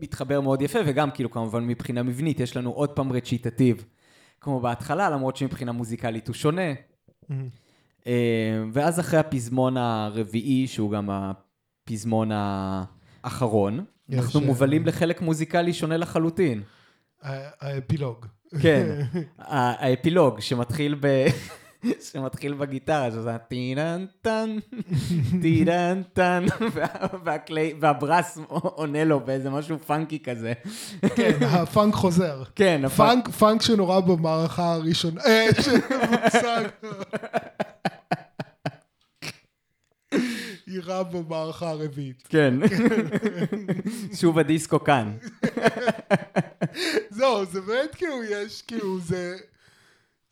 Speaker 2: מתחבר מאוד יפה, וגם כאילו כמובן מבחינה מבנית, יש לנו עוד פעם רציטטיב, כמו בהתחלה, למרות שמבחינה מוזיקלית הוא שונה. אה, ואז אחרי הפזמון הרביעי, שהוא גם הפזמון האחרון, אנחנו
Speaker 1: אה,
Speaker 2: מובלים לחלק מוזיקלי שונה לחלוטין.
Speaker 1: האפילוג.
Speaker 2: כן, (laughs) האפילוג שמתחיל ב... (laughs) שמתחיל בגיטרה, שזה טינן טן, טינן טן, (laughs) וה- והקלי- וה brass עונה לו באיזה משהו פאנקי כזה.
Speaker 1: כן, הפאנק חוזר.
Speaker 2: כן, הפאנק,
Speaker 1: פאנק, שנורה במערכה הראשונה, אה, שמושג. יירה במערכה הרביעית.
Speaker 2: כן. שוב הדיסקו כאן.
Speaker 1: זהו, זה באמת כאילו, יש כאילו, זה...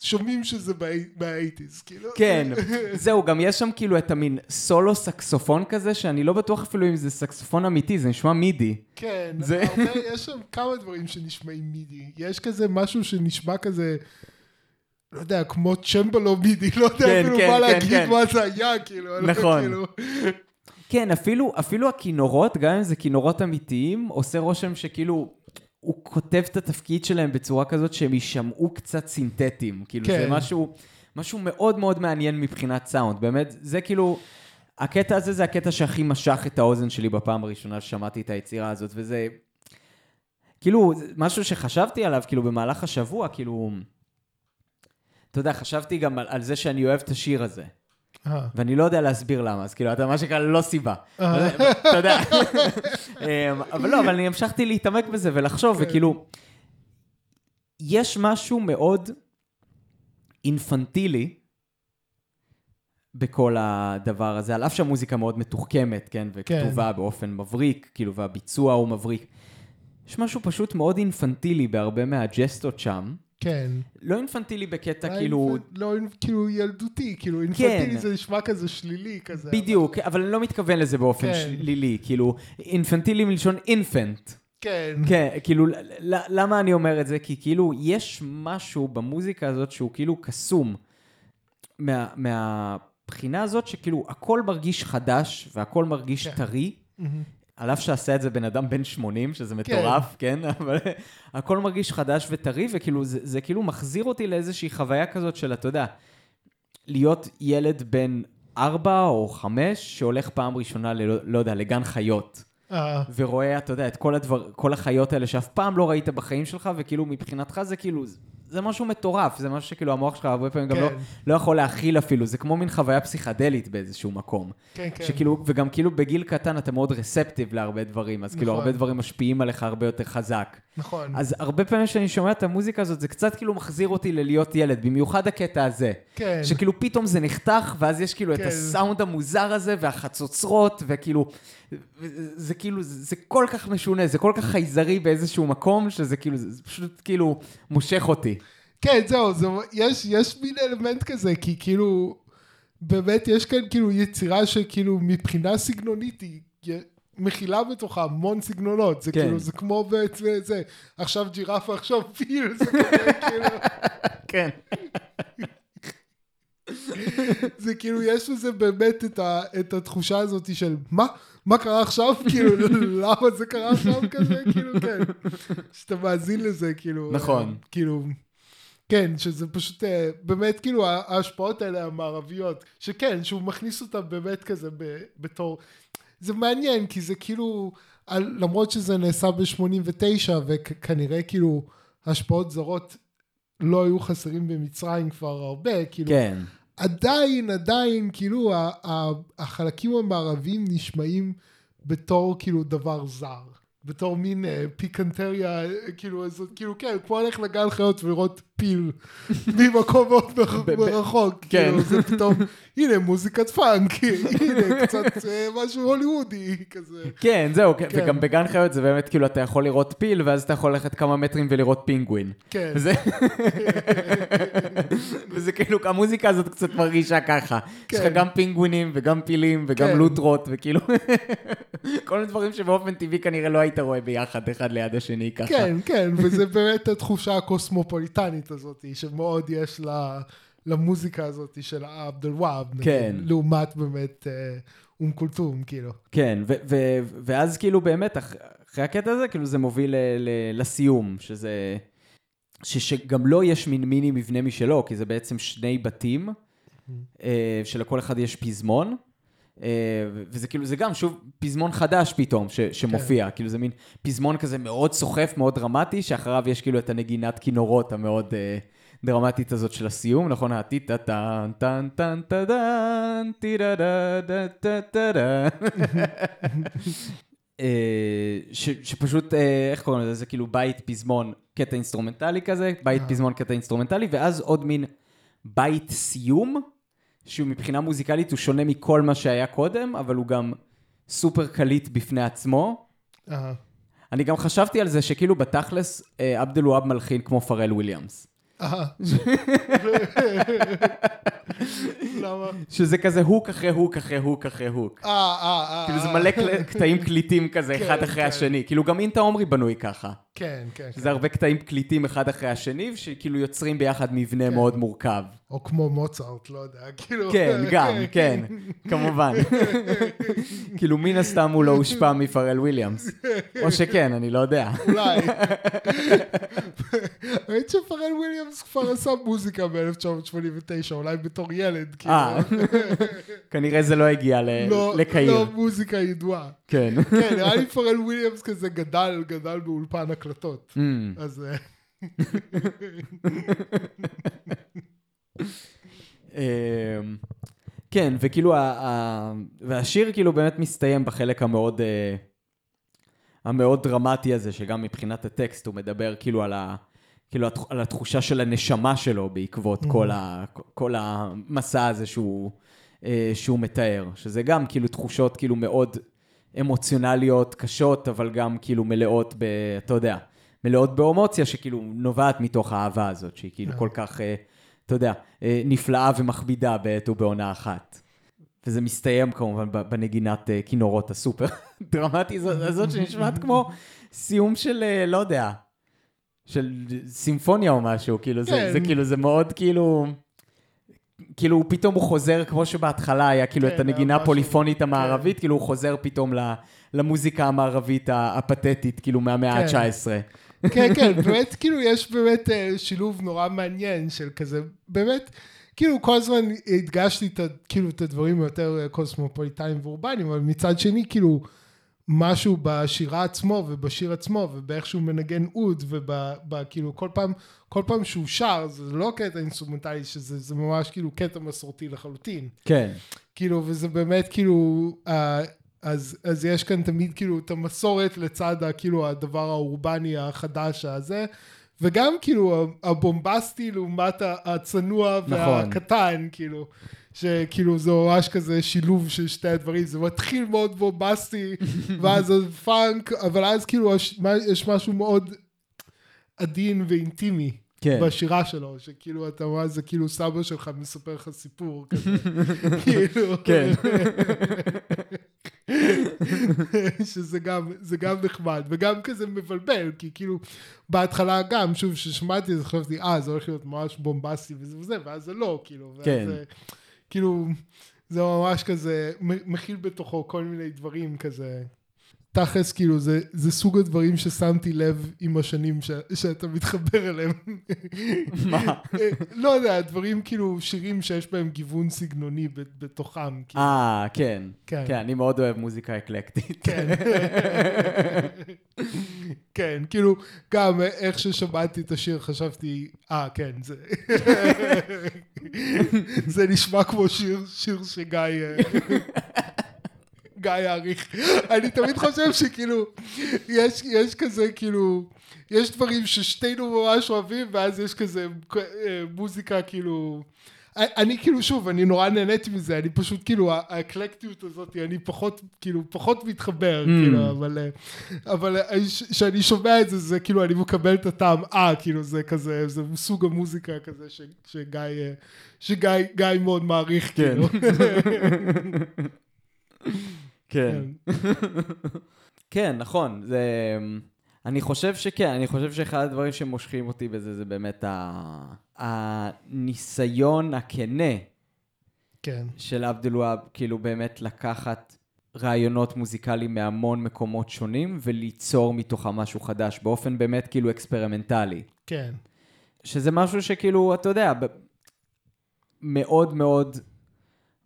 Speaker 1: שומעים שזה מהאייטיז, כאילו.
Speaker 2: כן, זהו, גם יש שם כאילו את המין סולו סקסופון כזה, שאני לא בטוח אפילו אם זה סקסופון אמיתי, זה נשמע מידי.
Speaker 1: כן,
Speaker 2: זה-
Speaker 1: הרבה, יש שם כמה דברים שנשמעים מידי. יש כזה משהו שנשמע כזה, לא יודע, כמו צ'מבלו מידי, לא יודע
Speaker 2: כן,
Speaker 1: אפילו
Speaker 2: כן,
Speaker 1: מה
Speaker 2: כן,
Speaker 1: להגיד
Speaker 2: כן.
Speaker 1: מה זה היה, כאילו. לא
Speaker 2: נכון.
Speaker 1: כאילו,
Speaker 2: כן, אפילו, אפילו הכינורות, גם אם זה כינורות אמיתיים, עושה רושם שכאילו, הוא כותב את התפקיד שלהם בצורה כזאת שהם יישמעו קצת סינתטיים. כאילו,
Speaker 1: כן.
Speaker 2: זה משהו, משהו מאוד מאוד מעניין מבחינת סאונד. באמת, זה כאילו, הקטע הזה זה הקטע שהכי משך את האוזן שלי בפעם הראשונה ששמעתי את היצירה הזאת, וזה... כאילו, משהו שחשבתי עליו, כאילו, במהלך השבוע, כאילו... אתה יודע, חשבתי גם על, על זה שאני אוהב את השיר הזה.
Speaker 1: אה,
Speaker 2: ואני לא יודע להסביר למה, אז כאילו, אתה מה שנקרא לא סיבה.
Speaker 1: אה.
Speaker 2: אתה יודע. אמ, אבל לא, אבל אני המשכתי להתעמק בזה ולחשוב,
Speaker 1: כן.
Speaker 2: וכאילו, יש משהו מאוד אינפנטילי בכל הדבר הזה, על אף שהמוזיקה מאוד מתוחכמת, כן, וכתובה באופן מבריק, כאילו, והביצוע הוא מבריק. יש משהו פשוט מאוד אינפנטילי בהרבה מהג'סטות שם.
Speaker 1: כן.
Speaker 2: לא אינפנטילי בקטע
Speaker 1: אולי
Speaker 2: כאילו...
Speaker 1: לא, כאילו ילדותי, כאילו אינפנטילי זה נשמע כזה שלילי כזה.
Speaker 2: בדיוק, אבל אני לא מתכוון לזה באופן
Speaker 1: כן.
Speaker 2: שלילי, כאילו, אינפנטילי מלשון אינפנט.
Speaker 1: כן.
Speaker 2: כן, כאילו, למה אני אומר את זה? כי כאילו, יש משהו במוזיקה הזאת שהוא כאילו קסום. מה, מהבחינה הזאת שכאילו, הכל מרגיש חדש והכל מרגיש
Speaker 1: כן.
Speaker 2: טרי.
Speaker 1: מהמם.
Speaker 2: על אף שעשה את זה בן אדם בן 80, שזה מטורף, כן? (laughs) אבל הכל מרגיש חדש וטרי, וכאילו, זה, זה כאילו מחזיר אותי לאיזושהי חוויה כזאת של, אתה יודע, להיות ילד בן ארבע או חמש, שהולך פעם ראשונה, ל, לא יודע, לגן חיות,
Speaker 1: אה,
Speaker 2: ורואה, אתה יודע, את כל, הדבר, כל החיות האלה שאף פעם לא ראית בחיים שלך, וכאילו, מבחינתך זה כאילו, זה משהו מטורף, זה משהו שכאילו המוח שלך הרבה פעמים גם
Speaker 1: כן.
Speaker 2: לא, לא יכול להכיל אפילו, זה כמו מין חוויה פסיכדלית באיזשהו מקום.
Speaker 1: כן, כן.
Speaker 2: שכאילו, וגם כאילו בגיל קטן אתה מאוד רספטיב להרבה דברים, אז כאילו
Speaker 1: נכון.
Speaker 2: הרבה דברים משפיעים עליך הרבה יותר חזק.
Speaker 1: נכון.
Speaker 2: אז הרבה פעמים כשאני שומע את המוזיקה הזאת, זה קצת כאילו מחזיר אותי ללהיות ילד, במיוחד הקטע הזה.
Speaker 1: כן.
Speaker 2: שכאילו פתאום זה נחתך, ואז יש כאילו את
Speaker 1: כן.
Speaker 2: הסאונד המוזר הזה, והחצוצרות, וכאילו, זה כאילו, זה כל כך משונה, זה כל כך חייזרי באיזשהו מקום, שזה כאילו, זה פשוט כאילו מושך אותי.
Speaker 1: כן, זהו, זה, יש, יש מין אלמנט כזה, כי כאילו, באמת יש כאן כאילו יצירה שכאילו מבחינה סגנונית היא מכילה בתוכה המון סגנונות, זה
Speaker 2: כן.
Speaker 1: כאילו, זה כמו בזה, עכשיו ג'ירפה, עכשיו פיל, זה כזה, כאילו, (laughs)
Speaker 2: כן. (laughs)
Speaker 1: זה כאילו, יש לזה באמת את, ה, את התחושה הזאת של מה? מה קרה עכשיו? (laughs) כאילו, למה זה קרה עכשיו כזה? כאילו, כן. שאתה מאזין לזה, כאילו,
Speaker 2: נכון.
Speaker 1: כאילו, כן, שזה פשוט אה, באמת כאילו ההשפעות האלה המערביות, שכן, שהוא מכניס אותם באמת כזה ב, בתור, זה מעניין כי זה כאילו, על, למרות שזה נעשה ב-89 וכנראה כאילו השפעות זרות לא היו חסרים במצרים כבר הרבה, כאילו,
Speaker 2: כן.
Speaker 1: עדיין, עדיין, כאילו החלקים המערביים נשמעים בתור כאילו דבר זר. בתור מין אה, פיקנטריה, אה, כאילו, כאילו, כן, כמו ללכת לגן חיות ולראות פיל ממקום מאוד מרחוק,
Speaker 2: כן.
Speaker 1: כאילו, זה פתאום, הנה מוזיקת פאנק, הנה קצת אה, משהו הוליוודי כזה.
Speaker 2: כן, זהו,
Speaker 1: כן.
Speaker 2: וגם בגן חיות זה באמת כאילו, אתה יכול לראות פיל, ואז אתה יכול ללכת כמה מטרים ולראות פינגווין.
Speaker 1: כן.
Speaker 2: וזה, (laughs) כאילו, המוזיקה הזאת קצת מרגישה ככה. יש לך
Speaker 1: כן.
Speaker 2: גם פינגווינים וגם פילים וגם
Speaker 1: כן.
Speaker 2: לוטרות, וכאילו, (laughs) כל מיני דברים שבאופן טבעי כנראה לא היית רואה ביחד אחד ליד השני ככה.
Speaker 1: כן, כן, וזה באמת התחושה הקוסמופוליטנית הזאת, שמאוד יש לה, למוזיקה הזאת של עבד אל-והאב, נגיד,
Speaker 2: כן.
Speaker 1: לעומת באמת אה, אום כולתום, כאילו.
Speaker 2: כן, ו- ו- ואז כאילו באמת, אח- אחרי הקטע הזה, כאילו זה מוביל לסיום, שזה... ש- שגם לו יש מין מיני מבנה משלו, כי זה בעצם שני בתים, אה, שלכל אחד יש פזמון. אה, וזה כאילו, זה גם, שוב, פזמון חדש פתאום ש- שמופיע, כאילו זה מין פזמון כזה מאוד סוחף, מאוד דרמטי, שאחריו יש כאילו את הנגינת כינורות המאוד אה, דרמטית הזאת של הסיום, נכון? הטי טה טן טן טן טה דן, טי דה דה דה דה. (laughs) אה, ש- שפשוט, אה, איך קוראים לזה? זה כאילו בית פזמון קטע אינסטרומנטלי כזה, בית. פזמון קטע אינסטרומנטלי, ואז עוד מין בית סיום, שהוא מבחינה מוזיקלית הוא שונה מכל מה שהיה קודם, אבל הוא גם סופר קליט בפני עצמו.
Speaker 1: אה,
Speaker 2: אני גם חשבתי על זה שכאילו בתכלס אה, עבד אל-והאב מלחין כמו פארל וויליאמס.
Speaker 1: למה?
Speaker 2: שזה כזה הוק אחרי הוק אחרי הוק אחרי הוק.
Speaker 1: אה, אה, אה.
Speaker 2: כאילו זה
Speaker 1: אה.
Speaker 2: מלא קטעים קליטים כזה,
Speaker 1: כן,
Speaker 2: אחד אחרי
Speaker 1: כן.
Speaker 2: השני. כאילו גם אינטה עומרי בנוי ככה.
Speaker 1: כן, כן. כן.
Speaker 2: זה הרבה קטעים קליטים אחד אחרי השני, שכאילו יוצרים ביחד מבנה
Speaker 1: כן.
Speaker 2: מאוד מורכב.
Speaker 1: או כמו מוצרט, לא יודע, כאילו...
Speaker 2: כן, (laughs) גם, כן, כמובן. (laughs) כאילו מן הסתם הוא לא הושפע מפרל וויליאמס. או שכן, אני לא יודע.
Speaker 1: אולי. (laughs) ראית שפרל וויליאמס כבר עשה מוזיקה ב-1989, אולי בתור ילד, כאילו.
Speaker 2: אה, כנראה זה לא הגיע
Speaker 1: לא-
Speaker 2: לקהיר.
Speaker 1: לא מוזיקה ידועה.
Speaker 2: כן.
Speaker 1: כן, נראה לי פרל וויליאמס כזה גדל, גדל באולפן הקלטות.
Speaker 2: Mm.
Speaker 1: אז אה,
Speaker 2: אמ, כן, וכאילו, והשיר כאילו באמת מסתיים בחלק המאוד, אה, המאוד דרמטי הזה, שגם מבחינת הטקסט הוא מדבר כאילו על, ה, כאילו על התחושה של הנשמה שלו בעקבות כל, ה, כל המסע הזה שהוא, אה, שהוא מתאר, שזה גם כאילו תחושות כאילו מאוד אמוציונליות, קשות, אבל גם כאילו מלאות ב... אתה יודע, מלאות באמוציה שכאילו נובעת מתוך האהבה הזאת, שהיא כאילו
Speaker 1: אה.
Speaker 2: כל כך, אה, אתה יודע, אה, נפלאה ומכבידה בעת ובעונה אחת. וזה מסתיים כמובן בנגינת אה, כינורות הסופר (laughs) דרמטי הזאת- שנשמעת כמו סיום של, לא יודע, של סימפוניה או משהו, כאילו זה,
Speaker 1: כן.
Speaker 2: זה כאילו, זה מאוד כאילו, כאילו פתאום הוא חוזר, כמו שבהתחלה היה כאילו
Speaker 1: כן,
Speaker 2: את הנגינה
Speaker 1: משהו-
Speaker 2: הפוליפונית המערבית, כאילו הוא חוזר פתאום למוזיקה המערבית הפתטית, כאילו מהמאה
Speaker 1: כן.
Speaker 2: ה-19.
Speaker 1: כן, כן, (laughs) באמת, כאילו, יש באמת אה, שילוב נורא מעניין של כזה, באמת, כאילו, כל הזמן הדגשתי את, כאילו, את הדברים היותר אה, קוסמופוליטניים ואורבניים, אבל מצד שני, כאילו, משהו בשירה עצמו ובשיר עצמו ובאיך שהוא מנגן אוד וכאילו כל פעם כל פעם שהוא שר זה לא קטע אינסטרומנטלי שזה זה ממש כאילו קטע מסורתי לחלוטין.
Speaker 2: כן,
Speaker 1: כאילו וזה באמת כאילו אה, אז, אז יש כאן תמיד כאילו את המסורת לצד כאילו הדבר האורבני החדש הזה וגם כאילו הבומבסטי לעומת הצנוע
Speaker 2: נכון.
Speaker 1: והקטן כאילו שכאילו זה ממש כזה שילוב של שתי הדברים זה מתחיל מאוד בומבסטי (laughs) ואז זה פאנק אבל אז כאילו יש משהו מאוד עדין ואינטימי
Speaker 2: כן.
Speaker 1: בשירה שלו, שכאילו אתה רואה, זה כאילו סבא שלך מספר לך סיפור (laughs) כזה, כאילו,
Speaker 2: כן.
Speaker 1: שזה גם, זה גם נחמד, וגם כזה מבלבל, כי כאילו, בהתחלה גם, שוב, כששמעתי את זה, חשבתי, אה, זה הולך להיות ממש בומבסטי וזה וזה, ואז זה לא, כאילו, ואז
Speaker 2: כן.
Speaker 1: זה, כאילו, זה ממש כזה, מכיל בתוכו כל מיני דברים כזה, תכלס, כאילו, זה, זה סוג הדברים ששמתי לב עם השנים ש, שאתה מתחבר אליהם.
Speaker 2: מה?
Speaker 1: לא יודע, דברים כאילו, שירים שיש בהם גיוון סגנוני בתוכם. כאילו.
Speaker 2: אה, כן.
Speaker 1: כן.
Speaker 2: כן, אני מאוד אוהב מוזיקה אקלקטית.
Speaker 1: כן. כן, כאילו, גם איך ששמעתי את השיר חשבתי, אה, כן, זה... (laughs) זה נשמע כמו שיר, שיר שגיא... אה, גיא יעריך. אני תמיד חושב שכאילו, יש, יש כזה כאילו, יש דברים ששתינו ממש אוהבים, ואז יש כזה אה, מוזיקה כאילו... אני כאילו שוב, אני נורא נהניתי מזה, אני פשוט כאילו, האקלקטיות הזאת, אני פחות, כאילו, פחות מתחבר,
Speaker 2: Mm.
Speaker 1: כאילו, אבל, אה, אבל כשאני שומע את זה, זה כאילו, אני מקבל את הטעם, אה, כאילו, זה כזה, זה סוג המוזיקה כזה ש, שגיא, אה, שגיא גיא מאוד מעריך,
Speaker 2: כן.
Speaker 1: כאילו. (laughs)
Speaker 2: כן. (laughs) כן, נכון. זה... אני חושב שכן, אני חושב שאחד הדברים שמושכים אותי בזה זה באמת ה... הניסיון הכנה
Speaker 1: כן,
Speaker 2: של עבד אל-והאב, כאילו באמת לקחת רעיונות מוזיקליים מהמון מקומות שונים וליצור מתוכם משהו חדש באופן באמת כאילו אקספרימנטלי.
Speaker 1: כן,
Speaker 2: שזה משהו שכאילו, אתה יודע. מאוד מאוד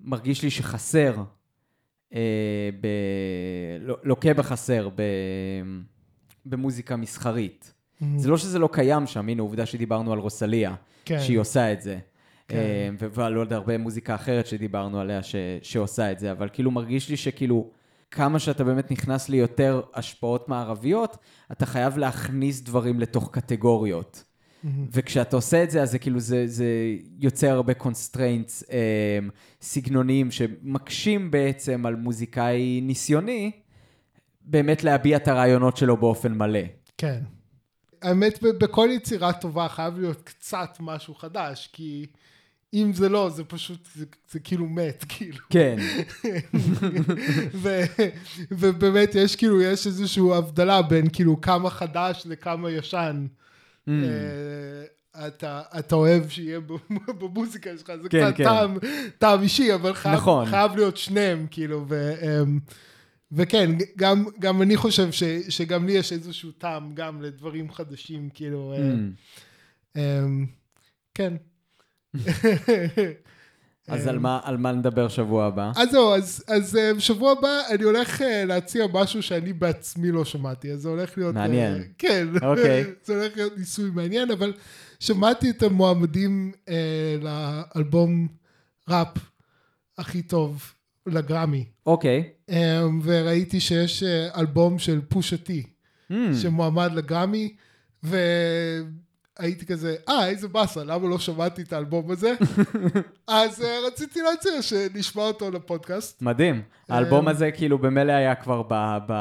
Speaker 2: מרגיש לי שחסר, ב... לא- לוקה בחסר ב... במוזיקה מסחרית. זה לא שזה לא קיים שם, הנה עובדה שדיברנו על רוסליה,
Speaker 1: כן.
Speaker 2: שהיא עושה את זה.
Speaker 1: כן.
Speaker 2: אה, ועל עוד הרבה מוזיקה אחרת שדיברנו עליה ש... שעושה את זה, אבל כאילו מרגיש לי שכאילו, כמה שאתה באמת נכנס ליותר השפעות מערביות, אתה חייב להכניס דברים לתוך קטגוריות. וכשאתה עושה את זה, אז זה כאילו, זה, זה יוצר הרבה constraints אה, סגנוניים שמקשים בעצם על מוזיקאי ניסיוני, באמת להביע את הרעיונות שלו באופן מלא.
Speaker 1: כן. האמת, בכל יצירה טובה חייב להיות קצת משהו חדש, כי אם זה לא, זה פשוט, זה, זה כאילו מת, (laughs) כאילו.
Speaker 2: כן, (laughs)
Speaker 1: ו, ובאמת יש כאילו, יש איזושהי הבדלה בין כאילו כמה חדש לכמה ישן.
Speaker 2: Mm.
Speaker 1: אה, אתה, אתה אוהב שיהיה (laughs) במוזיקה שלך, זה
Speaker 2: כן,
Speaker 1: קצת
Speaker 2: כן.
Speaker 1: טעם, טעם אישי, אבל חייב,
Speaker 2: נכון.
Speaker 1: חייב להיות שניהם, כאילו, ו, אמ, וכן, גם, גם אני חושב ש, שגם לי יש איזשהו טעם גם לדברים חדשים, כאילו, אה,
Speaker 2: Mm.
Speaker 1: אמ, כן. (laughs)
Speaker 2: אז על מה, על מה נדבר שבוע הבא?
Speaker 1: אז זהו, אז, אז אה, בשבוע הבא אני הולך אה, להציע משהו שאני בעצמי לא שמעתי, אז זה הולך להיות... אה,
Speaker 2: מעניין.
Speaker 1: כן.
Speaker 2: אוקיי. (laughs)
Speaker 1: זה הולך להיות ניסוי מעניין, אבל שמעתי את המועמדים אה, לאלבום ראפ הכי טוב לגרמי,
Speaker 2: אוקיי.
Speaker 1: אה, וראיתי שיש אה, אלבום של פושה טי,
Speaker 2: Mm.
Speaker 1: שמועמד לגרמי, והייתי כזה, אה, איזה באסה, למה לא שמעתי את האלבום הזה? (laughs) אז אה, רציתי להציע שנשמע אותו לפודקאסט.
Speaker 2: מדהים. האלבום
Speaker 1: אה,
Speaker 2: הזה כאילו במילא היה כבר ב... ב...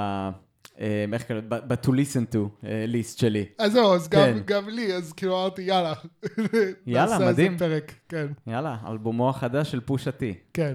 Speaker 2: אה, איך קוראים? ב-to listen to ליסט שלי.
Speaker 1: אז זהו, אז גם,
Speaker 2: כן.
Speaker 1: גם לי, אז כאילו אמרתי, יאללה.
Speaker 2: יאללה,
Speaker 1: נעשה על זה
Speaker 2: מדהים.
Speaker 1: פרק, כן,
Speaker 2: יאללה, אלבומו החדש של פושה טי.
Speaker 1: כן.